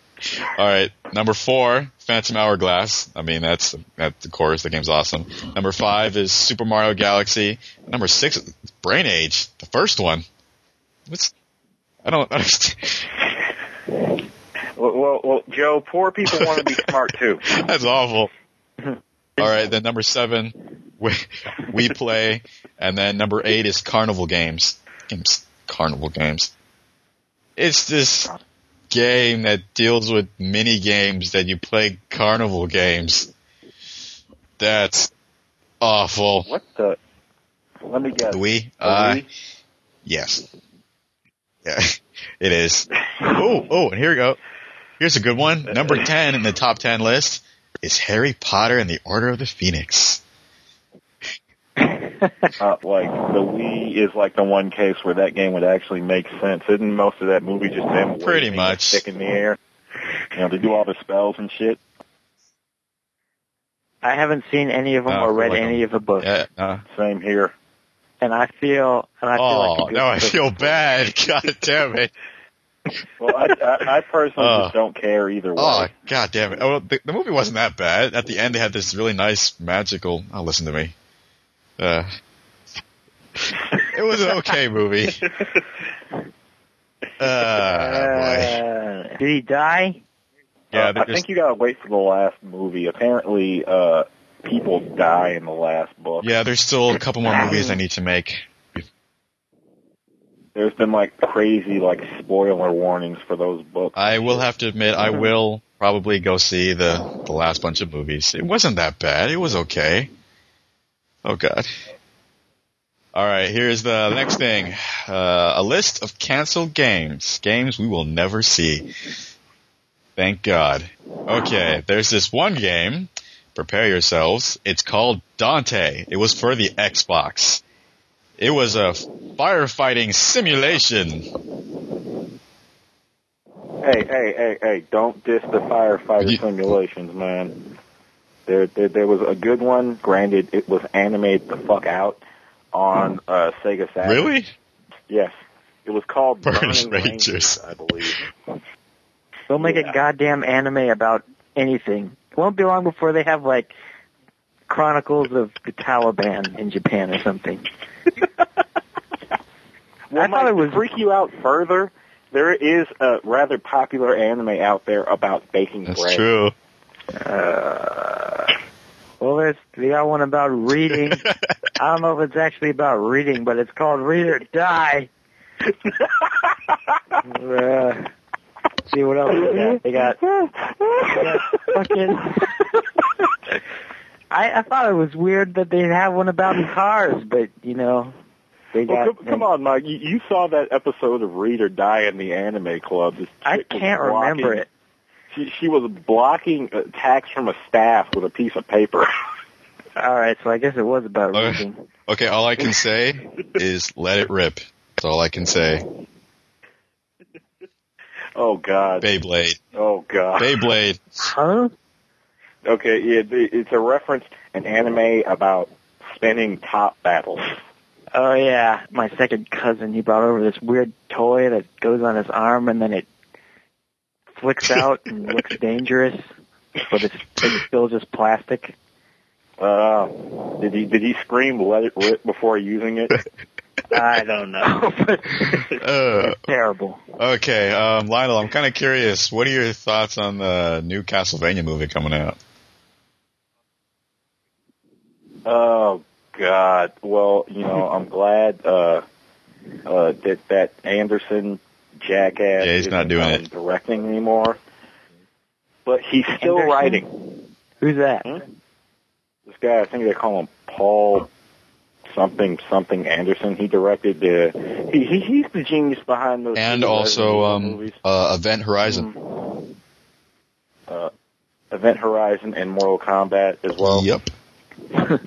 Alright, number four, Phantom Hourglass. I mean, that's, that's, of course, the game's awesome. Number five is Super Mario Galaxy. Number six is Brain Age, the first one. What's, I don't understand. well, well, well, Joe, poor people want to be (laughs) smart too. That's awful. All right, then number seven, we, we play, and then number eight is Carnival Games. Games, Carnival Games. It's this game that deals with mini games that you play Carnival games. That's awful. What the? Let me guess. We, uh, yes, yeah, (laughs) it is. Oh, oh, and here we go. Here's a good one. Number ten in the top ten list is Harry Potter and the Order of the Phoenix. (laughs) Uh, like the Wii is like the one case where that game would actually make sense. Isn't most of that movie just them Pretty much. stick in the air? You know, to do all the spells and shit. I haven't seen any of them No, or read like any them. of the books, Yeah. Uh, Same here. and I feel, and I feel oh, like a good now I feel bad. (laughs) God damn it. Well, I, I, I personally Uh. just don't care either way. Oh, god damn it. Oh, the, the movie wasn't that bad. At the end, they had this really nice magical. Oh, listen to me. Uh, it was an okay movie. (laughs) Uh. Uh, did he die? Yeah, Uh, I think you gotta wait for the last movie. Apparently, uh, people die in the last book. yeah, there's still a couple more movies I need to make. There's been like crazy like spoiler warnings for those books. I will have to admit, I (laughs) will probably go see the the last bunch of movies. It wasn't that bad. It was okay. Oh god. All right, here's the next thing: uh, a list of canceled games, games we will never see. Thank God. Okay, there's this one game prepare yourselves. It's called Dante. It was for the Xbox. It was a firefighting simulation. Hey, hey, hey, hey! Don't diss the firefighter You- simulations, man. There, there, there was a good one. Granted, it was animated the fuck out on uh, Sega Saturn. Really? Yes. It was called Burning Burning Rangers. Rangers, I believe. They'll make Yeah. a goddamn anime about anything. It won't be long before they have like Chronicles of the Taliban in Japan or something. Well, I thought Mike, it was- to freak you out further. There is a rather popular anime out there about baking That's bread. true. Uh, well, there's they got one about reading. (laughs) I don't know if it's actually about reading, but it's called Read or Die. Uh, see what else they got. They got, they got fucking. I I thought it was weird that they'd have one about cars, but you know, they Well, got. come, come on, Mike. You, you saw that episode of Read or Die in the anime club. This I can't remember it. She, she was blocking attacks from a staff with a piece of paper. (laughs) All right, so I guess it was about Okay. reading. Okay, all I can say is let it rip. That's all I can say. oh God. Beyblade. Oh God. Beyblade. Huh? Okay, yeah, it- it's a reference, an anime about spinning top battles. Oh yeah, my second cousin, he brought over this weird toy that goes on his arm and then it flicks (laughs) out and looks dangerous, but it's, it's still just plastic. Uh, did he did he scream "Let it rip" before using it? (laughs) I don't know, but (laughs) Uh, terrible. okay, um, Lionel, I'm kind of curious. What are your thoughts on the new Castlevania movie coming out? Oh God. Well, you know, I'm glad uh, uh, that that Anderson jackass Yeah, he's not isn't, doing um, it. directing anymore. But he's still Anderson? writing. Who's that? Hmm? This guy, I think they call him Paul something something Anderson. He directed the. He, he he's the genius behind those. And also, um, uh, Event Horizon. Mm. Uh, Event Horizon and Mortal Kombat as well. Yep. (laughs)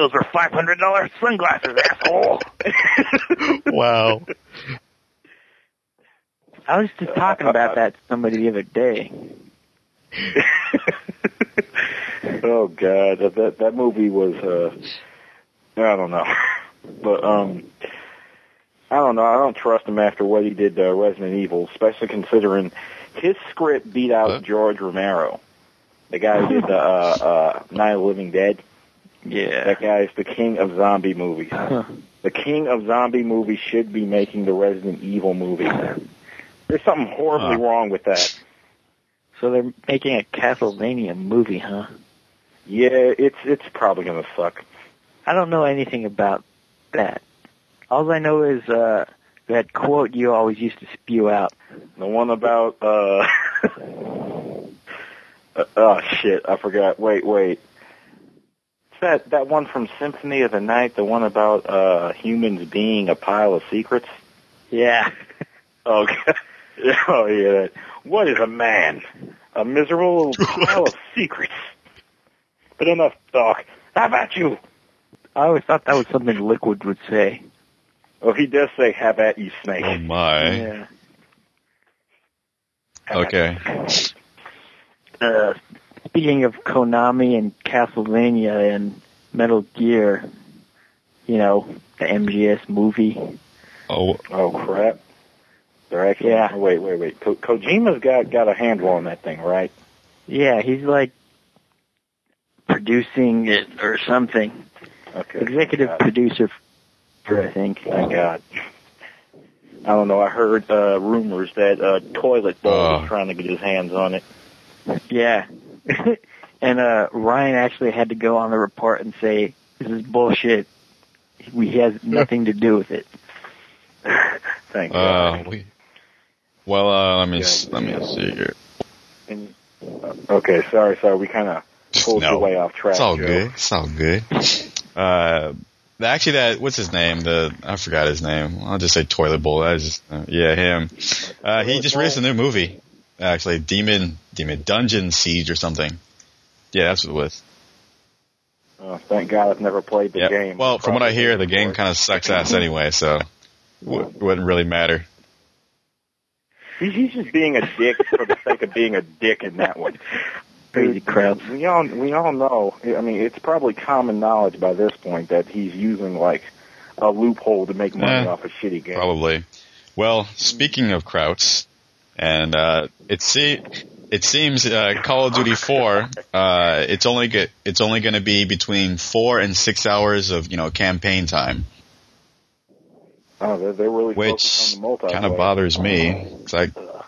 Those are five hundred dollars sunglasses, asshole. (laughs) Wow. I was just talking about that to somebody the other day. (laughs) oh god, that that, that movie was uh I don't know. (laughs) But um I don't know, I don't trust him after what he did to Resident Evil, especially considering his script beat out What? George Romero. The guy who did the uh uh Night of the Living Dead. Yeah. That guy is the king of zombie movies. Huh. The king of zombie movies should be making the Resident Evil movie. There's something horribly Huh. wrong with that. So they're making a Castlevania movie, huh? Yeah, it's it's probably gonna suck. I don't know anything about that. All I know is uh that quote you always used to spew out. The one about uh, (laughs) uh oh shit, I forgot. Wait, wait. It's that that one from Symphony of the Night, the one about uh humans being a pile of secrets. Yeah. (laughs) Oh, (laughs) oh yeah. That. What is a man? A miserable little (laughs) pile of secrets. But enough talk. How about you? I always thought that was something Liquid would say. Oh, he does say, "How about you, snake?" Oh my. Yeah. Okay. Uh, speaking of Konami and Castlevania and Metal Gear, you know, the MGS movie. Oh, Oh crap! They're actually. Yeah. Wait, wait, wait. Ko- Kojima's got got a handle on that thing, right? Yeah, he's like producing it or something. Okay. Executive producer, for I think. Thank God. I don't know. I heard uh, rumors that uh, Toilet Bowl Oh. was trying to get his hands on it. Yeah. (laughs) and uh Ryan actually had to go on the report and say, This is bullshit. He has nothing to do with it. (laughs) Thank God. uh, we. Well, uh, let me s- let me see here. And- uh, okay, sorry, sorry. We kind of pulled No. you way off track. It's all Joe. good. It's all good. Uh, actually, that what's his name? The I forgot his name. I'll just say Toilet Bowl. I just uh, yeah, him. Uh, he just released a new movie. Actually, Demon Demon Dungeon Siege or something. Yeah, that's what it was. Uh, thank God I've never played the Yeah. game. Well, from what I hear, the game kind of sucks ass anyway, so it wouldn't really matter. He's, he's just being a dick for the sake of being a dick in that one. Crazy crowds. We all we all know. I mean, it's probably common knowledge by this point that he's using like a loophole to make money Eh, off a shitty game. Probably. Well, speaking of Krauts, and uh, it se- it seems uh, Call of Duty 4, uh, it's only get it's only going to be between four and six hours of you know campaign time, Oh, they're, they're really which kind of bothers me. It's like, oh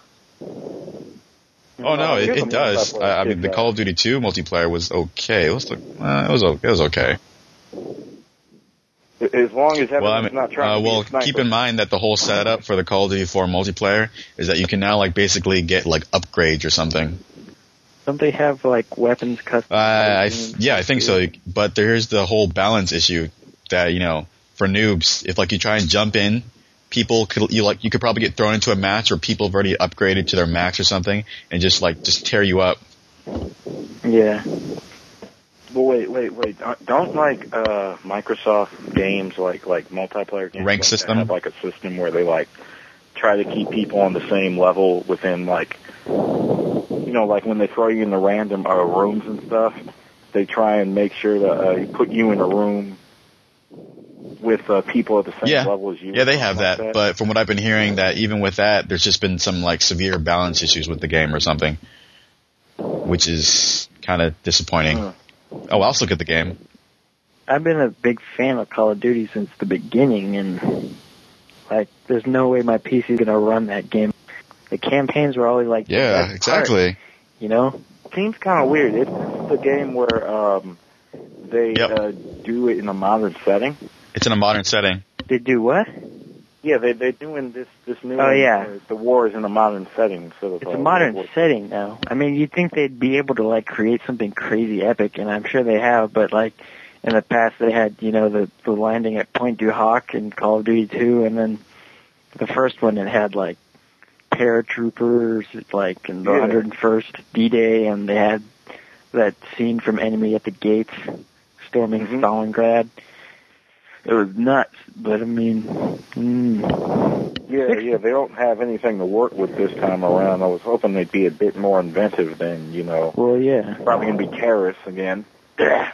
no, it, it does. I, I mean, the Call of Duty 2 multiplayer was okay. It was uh, it was it was okay. As long as everyone's Well, I mean, not trying uh, to be well, a keep in mind that the whole setup for the Call of Duty 4 multiplayer is that you can now like basically get like upgrades or something. Don't they have like weapons custom? Uh, I th- yeah, I think so. But there's the whole balance issue that you know for noobs, if like you try and jump in, people could you like you could probably get thrown into a match where people have already upgraded to their max or something and just like just tear you up. Yeah. Well, wait, wait, wait. Don't- like uh Microsoft games like like multiplayer games Rank like, system? have like a system where they like try to keep people on the same level within like you know like when they throw you in the random uh, rooms and stuff. They try and make sure that uh, put you in a room with uh, people at the same Yeah. level as you. Yeah, they have something that, like but from what I've been hearing, that even with that, there's just been some like severe balance issues with the game or something, which is kind of disappointing. Huh. Oh, I'll also get the game. I've been a big fan of Call of Duty since the beginning, and like, there's no way my PC's gonna run that game. The campaigns were always like, Yeah, best part, exactly. you know? seems kind of weird. It's the game where um, they Yep. uh, do it in a modern setting. It's in a modern setting. They do what? Yeah, they they're doing this this new. Oh, yeah. uh, the war is in a modern setting of It's a modern War- setting now. I mean, you'd think they'd be able to like create something crazy epic, and I'm sure they have. But like in the past, they had you know the the landing at Point du Hoc in Call of Duty 2, and then the first one it had like paratroopers, like in the Yeah. 101st D-Day, and they had that scene from Enemy at the Gates storming Mhm. Stalingrad. It was nuts, but I mean, mm, Yeah, yeah, they don't have anything to work with this time around. I was hoping they'd be a bit more inventive than you know. well, yeah, Probably gonna be terrorists again. (clears throat) yeah,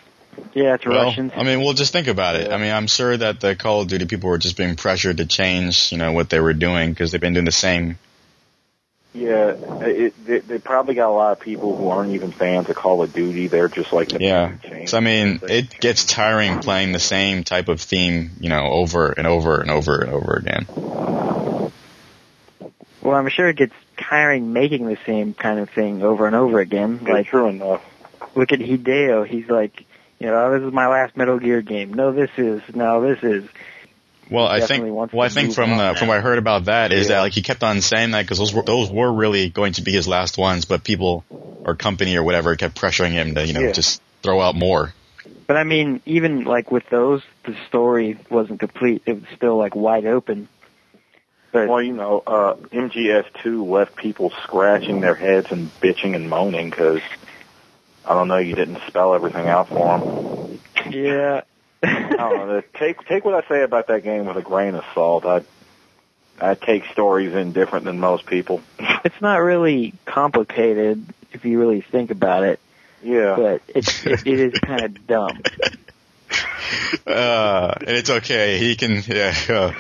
it's Well, Russians. I mean, well, just think about it. Yeah. I mean, I'm sure that the Call of Duty people were just being pressured to change, you know, what they were doing because they've been doing the same. Yeah, it, they, they probably got a lot of people who aren't even fans of Call of Duty. They're just like the Yeah. change. So I mean, it gets tiring playing the same type of theme, you know, over and over and over and over again. Well, I'm sure it gets tiring making the same kind of thing over and over again. Yeah, Like, true enough. look at Hideo. He's like, you know, oh, this is my last Metal Gear game. No, this is. No, this is. Well, I definitely think, wants well, I think from on the, from what I heard about that is Yeah. that like he kept on saying that because those were those were really going to be his last ones, but people or company or whatever kept pressuring him to you know Yeah. just throw out more. But I mean, even like with those, the story wasn't complete. It was still like wide open. But Well, you know, uh, MGS2 left people scratching their heads and bitching and moaning because, I don't know, you didn't spell everything out for them. yeah, I don't know. Take take what I say about that game with a grain of salt. I I take stories in different than most people. (laughs) it's not really complicated if you really think about it. Yeah. But it it, it is kind of dumb. (laughs) uh, and it's okay. He can, yeah. Uh,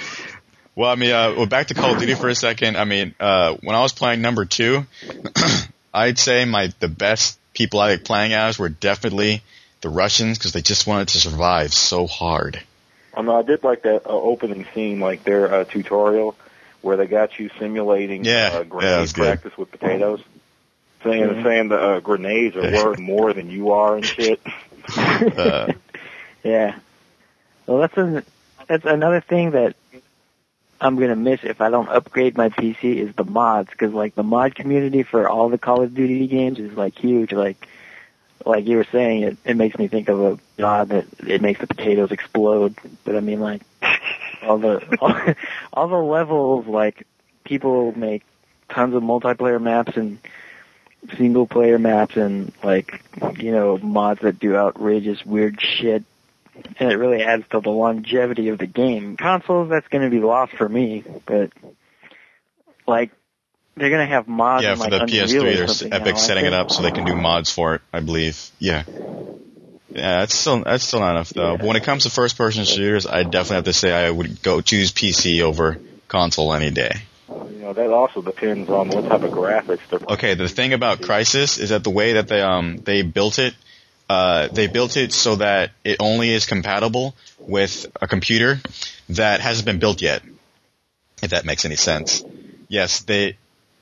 well, I mean, uh, well, back to Call of Duty for a second. I mean, uh, when I was playing number two, (clears throat) I'd say my the best people I like playing as were definitely the Russians because they just wanted to survive so hard. I know I did like that uh, opening scene, like their uh, tutorial, where they got you simulating Yeah, uh, yeah, grenade good. practice with potatoes, saying Mhm. saying the uh, grenades are worth more than you are and shit. (laughs) Uh, (laughs) Yeah. Well, that's an, that's another thing that I'm gonna miss if I don't upgrade my PC is the mods, because like the mod community for all the Call of Duty games is like huge. Like, like you were saying, it it makes me think of a mod that it makes the potatoes explode. But I mean, like (laughs) all the all, all the levels, like people make tons of multiplayer maps and single player maps and like you know mods that do outrageous weird shit and it really adds to the longevity of the game consoles that's going to be lost for me but like they're going to have mods yeah, for like, the PS3, or there's something Epic now, I setting it up so they can do mods for it. I believe. Yeah. Yeah, that's still that's still not enough though. Yeah. But when it comes to first person shooters, I definitely have to say I would go choose PC over console any day. You know, that also depends on what type of graphics they're. Okay, the thing about Crysis is that the way that they um they built it, uh, they built it so that it only is compatible with a computer that hasn't been built yet. If that makes any sense. Yes, they.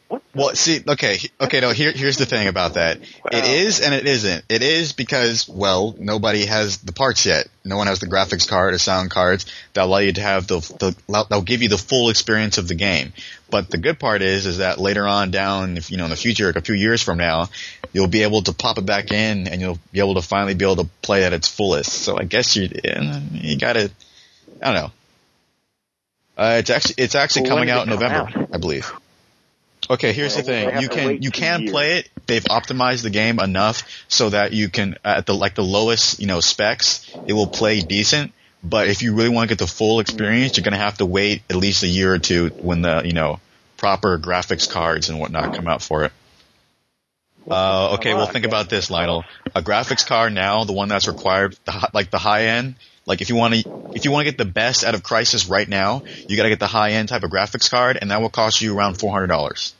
What? Well, see, okay, okay. No, here, here's the thing about that. It is and it isn't. It is because, well, nobody has the parts yet. No one has the graphics card or sound cards that allow you to have the, the that'll give you the full experience of the game. But the good part is, is that later on down, if you know, in the future, like a few years from now, you'll be able to pop it back in and you'll be able to finally be able to play at its fullest. So I guess you, you gotta, I don't know. Uh, it's actually, it's actually Well, coming out in November, out? I believe. Okay, here's the thing. You can you can play it. They've optimized the game enough so that you can at the like the lowest you know specs, it will play decent. But if you really want to get the full experience, you're gonna have to wait at least a year or two when the you know proper graphics cards and whatnot come out for it. Uh, okay, well think about this, Lionel. A graphics card now, the one that's required, the, like the high end, like if you want to, if you want to get the best out of Crysis right now, you got to get the high end type of graphics card, and that will cost you around four hundred dollars.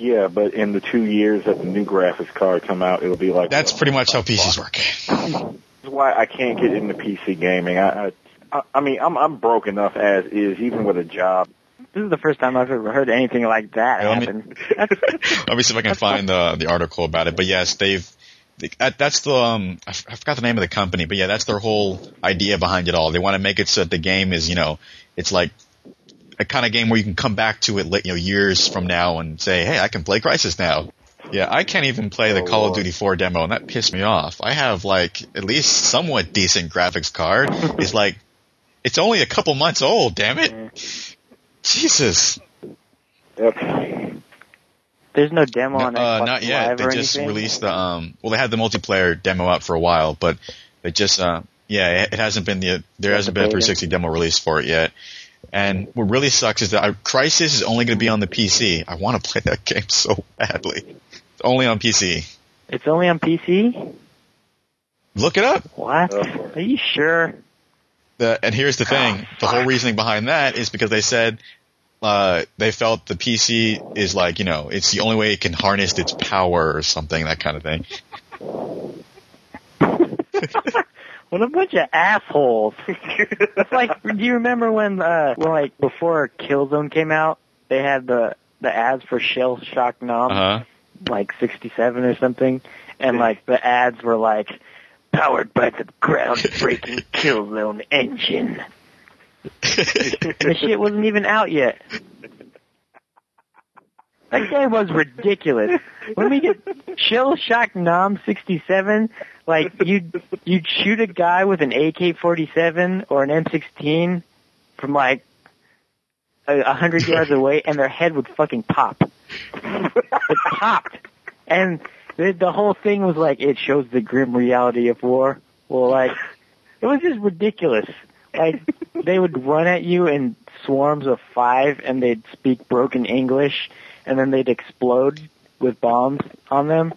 Yeah, but in the two years that the new graphics card come out, it'll be like That's pretty much how PCs work. That's why I can't get into PC gaming. I, I, I mean, I'm I'm broke enough as is, even with a job. This is the first time I've ever heard anything like that Yeah, let me- happen. (laughs) Let me see if I can find the the article about it. But yes, they've that's the um I forgot the name of the company, but yeah, that's their whole idea behind it all. They want to make it so that the game is you know it's like a kind of game where you can come back to it you know years from now and say, hey, I can play Crysis now. Yeah, I can't even play the Oh, Call of Duty 4 demo, and that pissed me off. I have like at least somewhat decent graphics card. (laughs) it's like it's only a couple months old. Damn it! Jesus. Yep. there's no demo No, on uh, not yet. They just anything? released the um. Well, they had the multiplayer demo out for a while, but they just uh. Yeah, it, it hasn't been the there hasn't the been a 360 demo release for it yet. And what really sucks is that uh, Crysis is only going to be on the PC. I want to play that (laughs) game so badly. It's only on PC. It's only on PC? Look it up. What? Oh. Are you sure? The, and here's the thing: the whole reasoning behind that is because they said uh, they felt the PC is like you know it's the only way it can harness its power or something that kind of thing. (laughs) What a bunch of assholes. (laughs) it's like, do you remember when, uh, when like, before Killzone came out, they had the, the ads for Shellshock: Nam, Uh huh. like 67 or something, and like, the ads were like, powered by the groundbreaking (laughs) Killzone engine. (laughs) The shit wasn't even out yet. That game was ridiculous. When we get Shellshock: Nam 67, like you'd you'd shoot a guy with an AK-47 or an M16 from like a hundred yards away, and their head would fucking pop. It popped, and the, the whole thing was like it shows the grim reality of war. Well, like it was just ridiculous. Like they would run at you in swarms of five, and they'd speak broken English, and then they'd explode with bombs on them.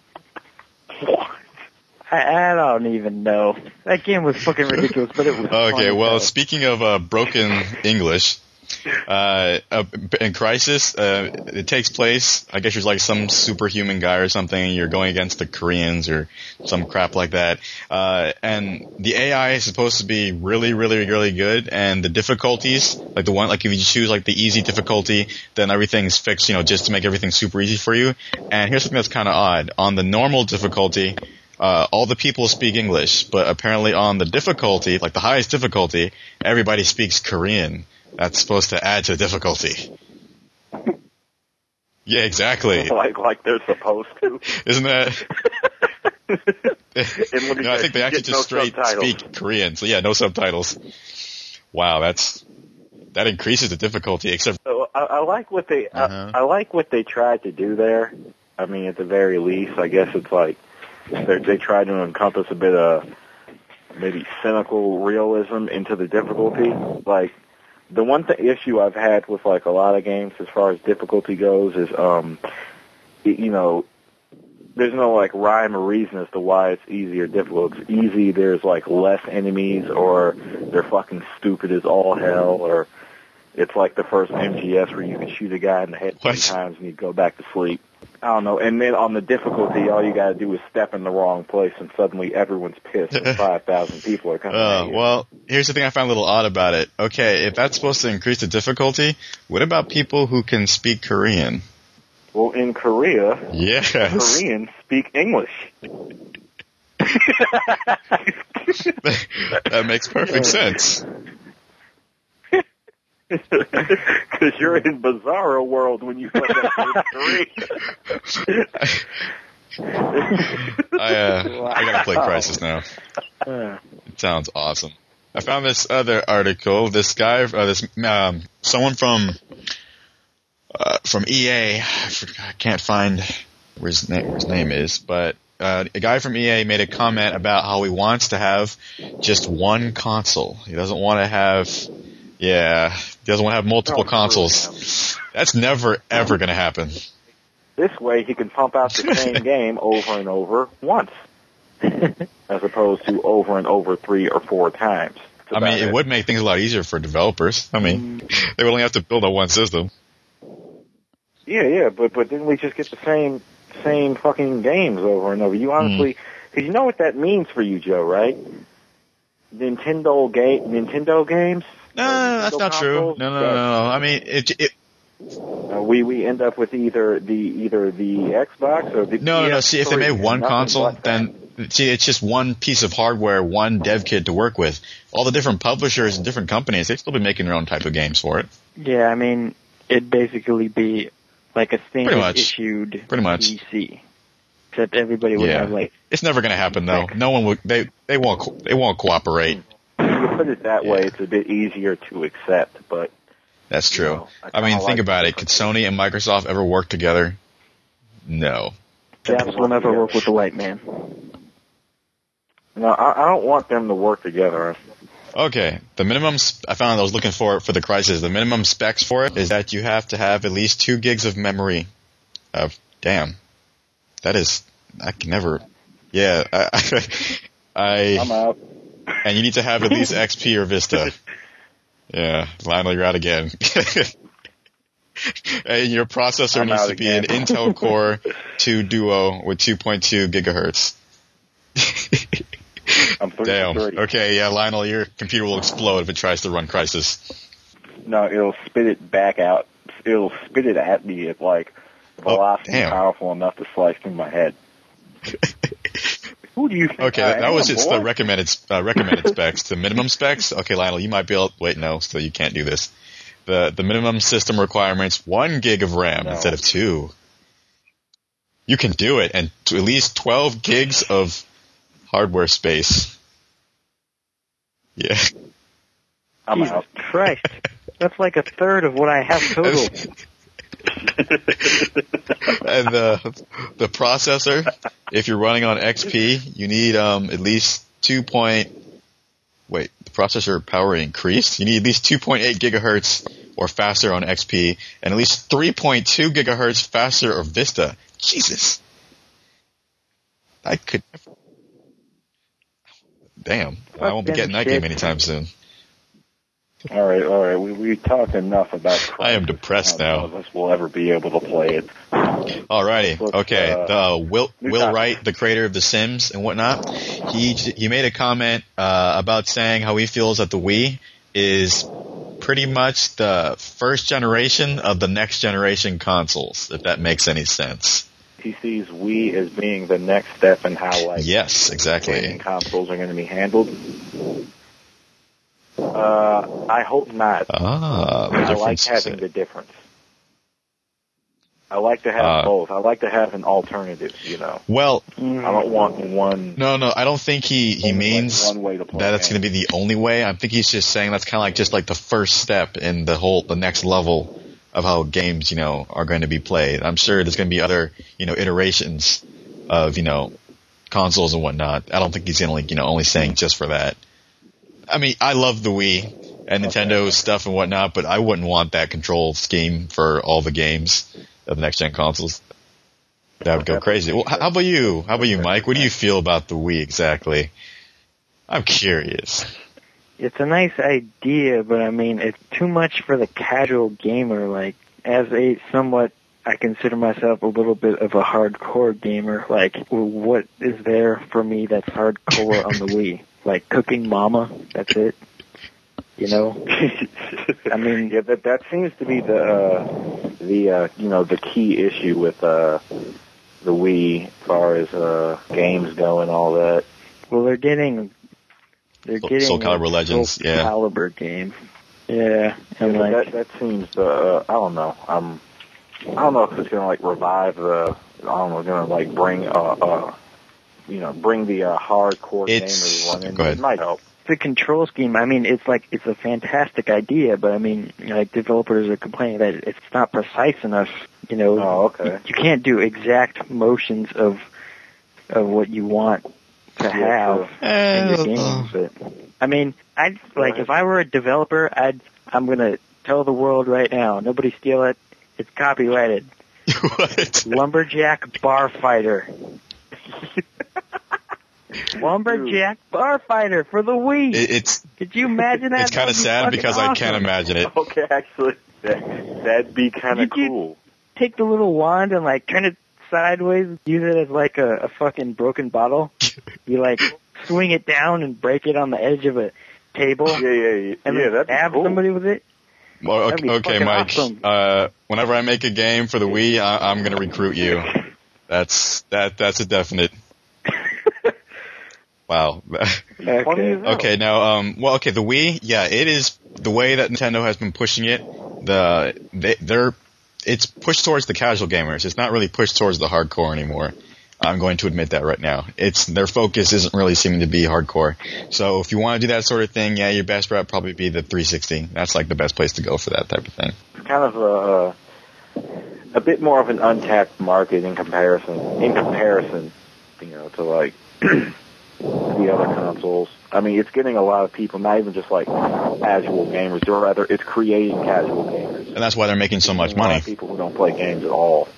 I, I don't even know. That game was fucking ridiculous, but it was (laughs) Okay, well, though. speaking of uh, broken English, uh, in Crysis, uh, it takes place. I guess you're like some superhuman guy or something. You're going against the Koreans or some crap like that. Uh, and the AI is supposed to be really, really, really good. And the difficulties, like the one, like if you choose like the easy difficulty, then everything's fixed. You know, just to make everything super easy for you. And here's something that's kind of odd. On the normal difficulty, uh, all the people speak English, but apparently on the difficulty, like the highest difficulty, everybody speaks Korean. That's supposed to add to the difficulty. Yeah, exactly. (laughs) like like they're supposed to. Isn't that? (laughs) And let me no, I think they actually get no just straight subtitles. speak Korean. So yeah, no subtitles. Wow, that's that increases the difficulty. Except So I, I like what they Uh-huh. I, I like what they tried to do there. I mean, at the very least, I guess it's like they they try to encompass a bit of maybe cynical realism into the difficulty. Like the one th- issue I've had with like a lot of games as far as difficulty goes is, um, y- you know, there's no like rhyme or reason as to why it's easy or difficult. It's easy. There's like less enemies, or they're fucking stupid as all hell, or it's like the first MGS where you can shoot a guy in the head three What? times and you go back to sleep. I don't know. And then on the difficulty, all you got to do is step in the wrong place, and suddenly everyone's pissed, and (laughs) five thousand people are coming. Uh, well, here's the thing I found a little odd about it. Okay, if that's supposed to increase the difficulty, what about people who can speak Korean? well, in Korea, Yes. Koreans speak English. (laughs) that makes perfect (laughs) sense. (laughs) Because you're in Bizarro world when you play that Korea. (laughs) I uh, I gotta play Crysis now. It sounds awesome. I found this other article. This guy, uh, this um, someone from uh, from EA. I, forgot, I can't find where his name, where his name is, but uh, a guy from EA made a comment about how he wants to have just one console. He doesn't want to have, yeah, he doesn't want to have multiple Oh, consoles. That's never ever going to happen. This way, he can pump out the (laughs) same game over and over once, (laughs) as opposed to over and over three or four times. I mean, about it would make things a lot easier for developers. I mean, mm. (laughs) they would only have to build on one system. Yeah, yeah, but but didn't we just get the same same fucking games over and over? You mm. honestly, because you know what that means for you, Joe, right? Nintendo game, Nintendo games. No, that's not true. No, no, no, no. I mean, it, it Uh, we we end up with either the either the Xbox or the No, no, no. See, if they made one console, then see, it's just one piece of hardware, one dev kit to work with. All the different publishers and different companies, they'd still be making their own type of games for it. Yeah, I mean, it'd basically be like a standard much. issued Pretty much. PC. Except everybody would Yeah. have like, It's never going to happen though. No one would. They they won't. They won't cooperate. You put it that way, it's a bit easier to accept. But That's true. No, I I mean, think like about it. Could Sony and Microsoft ever work together? No. Japs will never work with the white man. no, I, I don't want them to work together. Okay, the minimum sp- I found I was looking for for the Crysis. The minimum specs for it is that you have to have at least two gigs of memory. Of damn, that is I can never. Yeah, I, (laughs) I, I'm out. And you need to have at least (laughs) XP or Vista. Yeah, Lionel, you're out again. (laughs) and your processor I'm needs to be an. Intel (laughs) Core 2 Duo with 2.2 gigahertz. I'm Damn. Okay, yeah, Lionel, your computer will explode if it tries to run Crysis. No, it'll spit it back out. It'll spit it at me at like oh, velocity Oh, powerful enough to slice through my head. Who do you think Okay, that, that was just boy? the recommended uh, recommended specs. The minimum specs. Okay, Lionel, you might be able. Wait, no, so you can't do this. The the minimum system requirements: one gig of RAM No. instead of two. You can do it, and to at least twelve gigs of hardware space. Yeah. I'm Jesus out. Christ. That's like a third of what I have (laughs) total. (laughs) and the the processor, if you're running on XP, you need um at least two point. Wait, the processor power increased. You need at least 2.8 gigahertz or faster on XP, and at least 3.2 gigahertz faster or Vista. Jesus, I could. Damn, I won't be getting that game anytime soon. All right, all right. We we talked enough about. (laughs) I am depressed None now. of us will ever be able to play it. Alrighty. Let's, Okay. uh, the Will new Will topic. Wright, the creator of The Sims and whatnot, he he made a comment uh, about saying how he feels that the Wii is pretty much the first generation of the next generation consoles. If that makes any sense. He sees Wii as being the next step in how like Yes, exactly. consoles are going to be handled. Uh, I hope not. Ah, I like having the difference. I like to have Uh, both. I like to have an alternative. You know, Well, I don't want one. no, no, I don't think he he like, means one way to play. that that's going to be the only way. I think he's just saying that's kind of like just like the first step in the whole the next level of how games, you know, are going to be played. I'm sure there's going to be other, you know, iterations of, you know, consoles and whatnot. I don't think he's going to, like, you know, only saying just for that. I mean, I love the Wii and Nintendo stuff and whatnot, but I wouldn't want that control scheme for all the games of the next gen consoles. That would go crazy. Well, how about you? How about you, Mike? What do you (laughs) feel about the Wii exactly? I'm curious. It's a nice idea, but I mean, it's too much for the casual gamer. Like, as a somewhat, I consider myself a little bit of a hardcore gamer. Like, what is there for me that's hardcore on the (laughs) Wii? Like cooking mama, that's it. You know? (laughs) I mean, yeah, that that seems to be the uh, the uh, you know the key issue with uh, the Wii as far as uh, games go and all that. well, they're getting, they're Soul- getting Soul Calibur Legends, Soul yeah. Calibur game. Yeah, and Yeah, like, that that seems uh, I don't know. I'm I don't know if it's gonna like revive the I don't know gonna like bring uh uh you know bring the uh, hardcore It's- gamers one in. go ahead. It might help. the control scheme, I mean, it's like, it's a fantastic idea, but I mean, like, developers are complaining that it's not precise enough, you know. Oh, okay. You can't do exact motions of, of what you want to have true. in your game. but, I mean, I'd, like, if I were a developer, I'd, I'm gonna tell the world right now, nobody steal it, it's copyrighted. (laughs) what? Lumberjack Bar Fighter. (laughs) Lumberjack Bar Fighter for the Wii. It, it's Could you imagine that? it's kind of That'd be sad fucking because I can't imagine it. Okay, actually, that that'd be kind of cool. Take the little wand and like turn it sideways, use it as like a, a fucking broken bottle. (laughs) You like swing it down and break it on the edge of a table, Yeah, yeah, yeah. and yeah, then that'd be stab cool. somebody with it. Well, okay, okay Mike. awesome. Uh, whenever I make a game for the Wii, I, I'm going to recruit you. That's that. That's a definite. (laughs) Wow. Okay. okay, now, um, well, okay, the Wii, yeah, it is the way that Nintendo has been pushing it. The they, they're it's pushed towards the casual gamers. It's not really pushed towards the hardcore anymore. I'm going to admit that right now. It's their focus isn't really seeming to be hardcore. So if you want to do that sort of thing, yeah, your best route probably be the 360. That's like the best place to go for that type of thing. It's kind of a a bit more of an untapped market in comparison. In comparison, you know, to like (clears throat) the other consoles. I mean, it's getting a lot of people, not even just like casual gamers, or rather, it's creating casual gamers. And that's why they're making so much A lot money. of people who don't play games at all.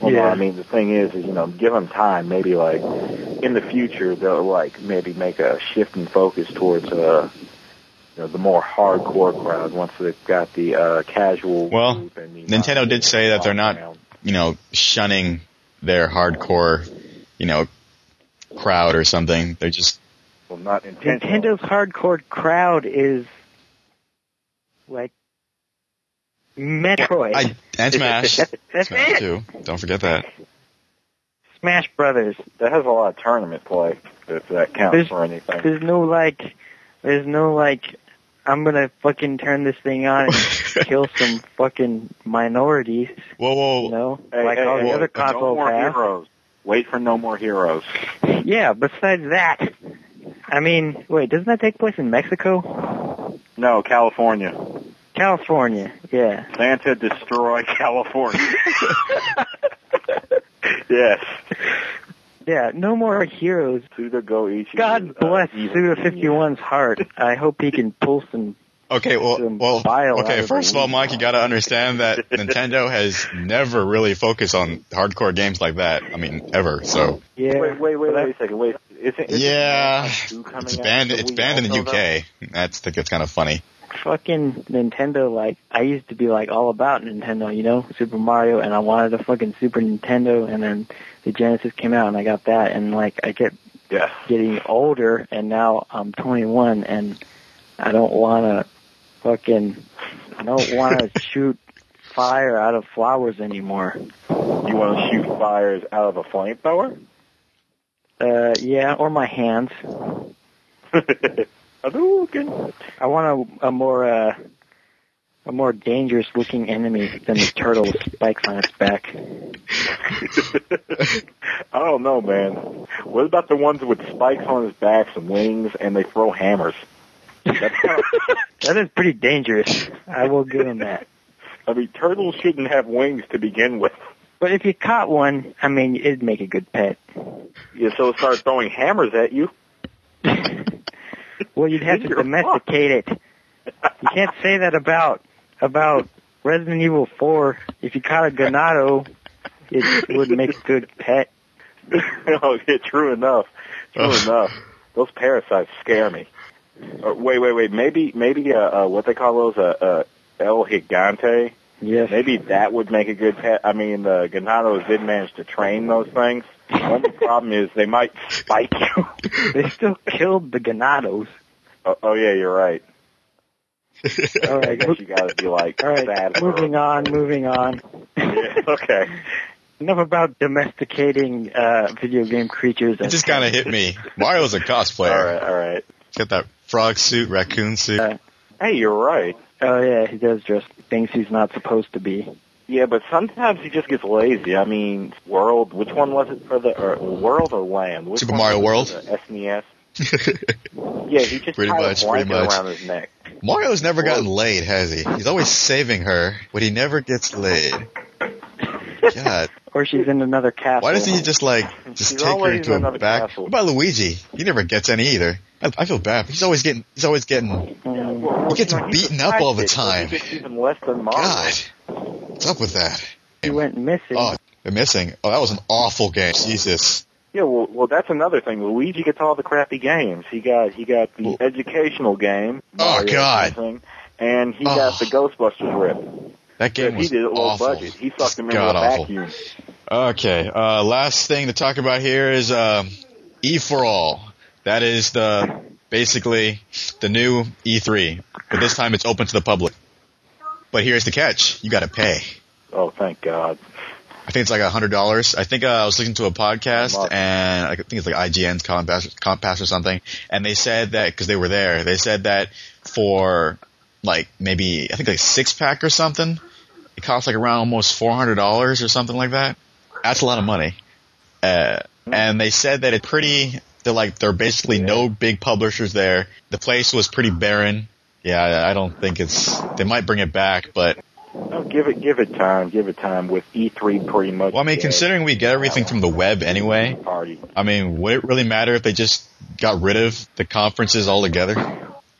Well, no, Yeah. I mean, the thing is, is, you know, give them time. Maybe like in the future, they'll like maybe make a shift in focus towards uh, you know, the more hardcore crowd once they've got the uh, casual. Well, and the Nintendo did say that they're not- around. You know, shunning their hardcore, you know, crowd or something. They're just Well, not intentional. Nintendo's hardcore crowd is like Metroid, I and (laughs) Smash. That's Smash it. too. Don't forget that. Smash Brothers. That has a lot of tournament play. If that counts There's- for anything. There's no like, there's no like, I'm gonna fucking turn this thing on and (laughs) kill some fucking minorities, Whoa, whoa. you know, Hey, like hey, all the hey, other no more have. heroes. Wait for no more heroes. Yeah. Besides that, I mean, wait, doesn't that take place in Mexico? No, California. California. Yeah. Santa destroy (laughs) California. (laughs) yes. Yeah. No more heroes. Suda Goichi. God is, uh, bless evil Suda genius. 51's heart. I hope he can pull some. Okay, well, well, okay. First of all, Mike, you got to understand that Nintendo has never really focused on hardcore games like that. I mean, ever. So Yeah. Wait, wait, wait, wait a second. Wait, isn't, isn't yeah, Smash 2 coming it's banned. It's banned in the also, though? UK. That's I think it's kind of funny. Fucking Nintendo, like, I used to be like all about Nintendo, you know, Super Mario, and I wanted a fucking Super Nintendo, and then the Genesis came out, and I got that, and like, I kept Yes. getting older, and now I'm 21, and I don't want to fucking, I don't want to (laughs) shoot fire out of flowers anymore. You want to shoot fires out of a flamethrower? Uh, yeah, or my hands. (laughs) Hadouken. I want a, a more, uh, a more dangerous looking enemy than the turtle with spikes on its back. (laughs) I don't know, man. What about the ones with spikes on his back, and wings, and they throw hammers? That's kind of, (laughs) That is pretty dangerous. I will give him that. I mean, turtles shouldn't have wings to begin with. But if you caught one, I mean, it'd make a good pet. Yeah, so it started throwing hammers at you. (laughs) Well, you'd have to You're domesticate it. You can't say that about about Resident Evil 4. If you caught a Ganado, it would make a good pet. (laughs) oh, yeah, true enough. True enough. Those parasites scare me. Uh, wait, wait, wait. Maybe, maybe, uh, uh what they call those, uh, uh, El Gigante. Yes. Maybe that would make a good pet. I mean, the Ganados did manage to train those things. The only problem is they might spike you. (laughs) They still killed the Ganados. oh, oh yeah, you're right. (laughs) All I guess you gotta be like All right. sad. for Moving on. Moving on. Yeah, okay. (laughs) Enough about domesticating uh, video game creatures. It just kind of hit me. Mario's a cosplayer. All right, all right. Got that frog suit, raccoon suit. Uh, Hey, you're right. Oh yeah, he does dress things he's not supposed to be. Yeah, but sometimes he just gets lazy. I mean, World. Which one was it for the or, World or Land? Which Super Mario World? SNES. (laughs) Yeah, he just Pretty much, a pretty much. around his neck. Mario's never gotten laid, has he? He's always (laughs) saving her, but he never gets laid. God, (laughs) Or she's in another castle. why doesn't he just like just He's take her to a another back? castle. What about Luigi? He never gets any either. I, I feel bad. He's always getting. He's always getting. Mm, Well, He gets you know, beaten up all the time. Even less than Mario. God, up with that? he went missing. Oh, they're missing. Oh, that was an awful game. Jesus. Yeah, well, well, that's another thing. Luigi gets all the crappy games. He got he got the Well- educational game. Oh, God. Thing, and he Oh. got the Ghostbusters rip. That game he was did it low awful. budget. He sucked him into God a vacuum. Okay, uh, last thing to talk about here is um, E for All. That is the basically the new E3, but this time it's open to the public. But here's the catch: you got to pay. Oh, thank God. I think it's like a hundred dollars. I think uh, I was listening to a podcast and I think it's like IGN's Compass, Compass or something, and they said that because they were there, they said that for like maybe I think like six pack or something, it costs like around almost four hundred dollars or something like that. That's a lot of money. Uh, and they said that it's pretty. They're like there are basically no big publishers there. The place was pretty barren. Yeah, I don't think it's. They might bring it back, but No, give it give it time. Give it time. With E3 pretty much. well, I mean, dead, considering we get everything from the web anyway, party. I mean, would it really matter if they just got rid of the conferences altogether?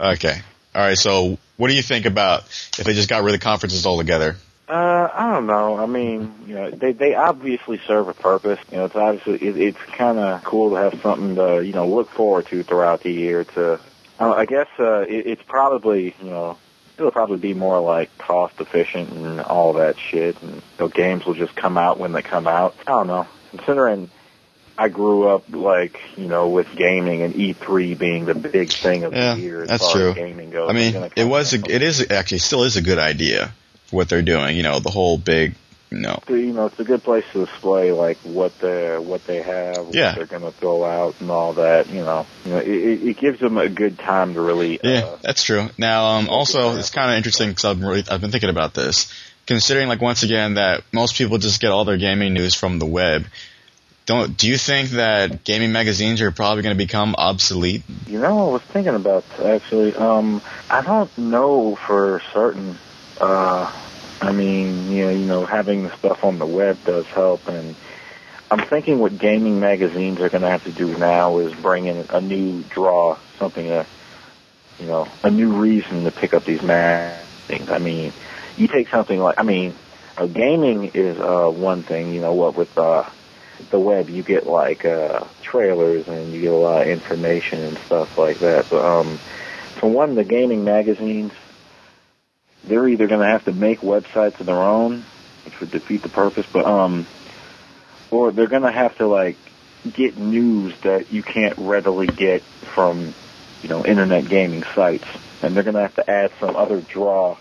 Okay. All right. So, what do you think about if they just got rid of the conferences altogether? Uh, I don't know. I mean, you know, they they obviously serve a purpose. You know, it's obviously it, it's kind of cool to have something to you know look forward to throughout the year. To uh, I guess uh, it, it's probably you know it'll probably be more like cost efficient and all that shit, and you know, games will just come out when they come out. I don't know. Considering I grew up like you know with gaming and E3 being the big thing of Yeah, the year as that's far true. as gaming goes. I mean, it was, a, it is actually still is a good idea what they're doing. You know, the whole big, you know, you know, it's a good place to display like what they what they have, what Yeah. they're going to throw out, and all that. You know, you know, it, it it gives them a good time to really. Yeah, Uh, that's true. Now, um, also, it's kind of interesting because I've, really, I've been thinking about this. Considering, like, once again, that most people just get all their gaming news from the web. Don't do you think that gaming magazines are probably going to become obsolete? you know, I was thinking about actually. Um, I don't know for certain. Uh, I mean, you know, you know, having the stuff on the web does help, and I'm thinking what gaming magazines are going to have to do now is bring in a new draw, something to, you know, a new reason to pick up these magazines. I mean, you take something like, I mean, uh, gaming is uh, one thing. You know what with uh, the web, you get like uh, trailers and you get a lot of information and stuff like that. But um, for one, the gaming magazines, they're either going to have to make websites of their own, which would defeat the purpose, but um, or they're going to have to like get news that you can't readily get from, you know, internet gaming sites, and they're going to have to add some other draw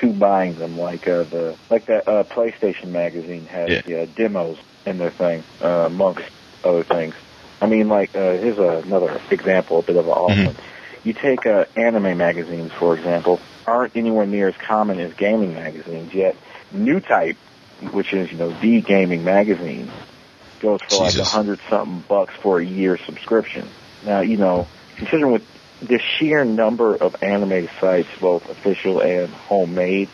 to buying them, like uh, the like that uh, PlayStation magazine has Yeah. the, uh, demos in their thing, uh, amongst other things. I mean, like uh, here's another example, a bit of an off Mhm. one. You take uh, anime magazines, for example, aren't anywhere near as common as gaming magazines. Yet, Newtype, which is you know the gaming magazine, goes for like a hundred something bucks for a year subscription. Now, you know, considering with the sheer number of anime sites, both official and homemade,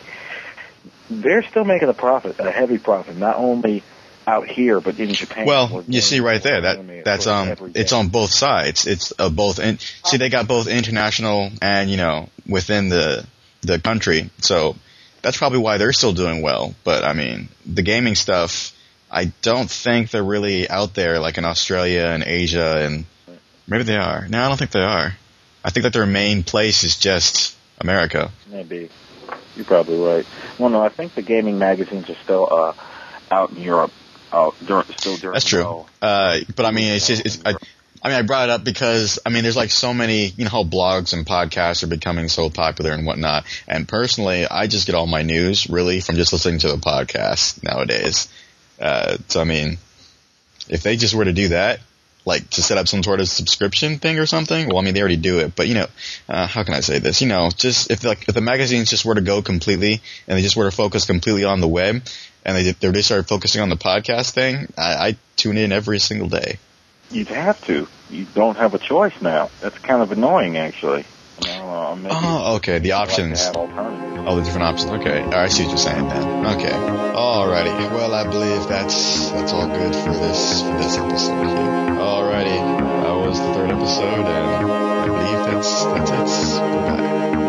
they're still making a profit, a heavy profit, not only out here but in Japan. Well, you see right there that is um it's on both sides. It's uh, both in see they got both international and you know within the the country. So that's probably why they're still doing well. But I mean, the gaming stuff, I don't think they're really out there like in Australia and Asia and maybe they are. No, I don't think they are. I think that their main place is just America. Maybe. You're probably right. Well, no, I think the gaming magazines are still uh, out in Europe. Out dur- still during That's true. Uh, but I mean, it's just, it's, I, I mean, I brought it up because, I mean, there's like so many, you know, how blogs and podcasts are becoming so popular and whatnot. And personally, I just get all my news really from just listening to the podcast nowadays. Uh, so I mean, if they just were to do that, like to set up some sort of subscription thing or something, well, I mean, they already do it, but you know, uh, how can I say this? You know, just if like, if the magazines just were to go completely and they just were to focus completely on the web and they, they just started focusing on the podcast thing, I, I tune in every single day. You'd have to. You don't have a choice now. That's kind of annoying, actually. Know, uh, Oh, okay, the like options. have alternatives. Oh, the different options. Okay, all right, I see what you're saying then. Okay, alrighty. Well, I believe that's that's all good for this for this episode. Here. Alrighty, that was the third episode, and I believe that's that's it.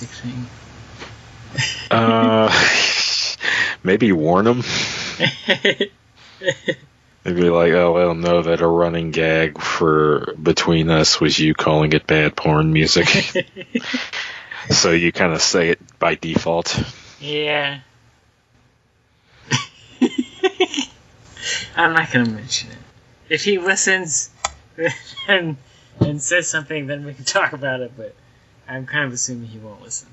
Music thing? Uh, (laughs) maybe warn him. Maybe (laughs) like, oh well, know that a running gag for between us was you calling it bad porn music. (laughs) so you kind of say it by default. yeah. I'm not gonna mention it. If he listens and and says something, then we can talk about it. But I'm kind of assuming he won't listen.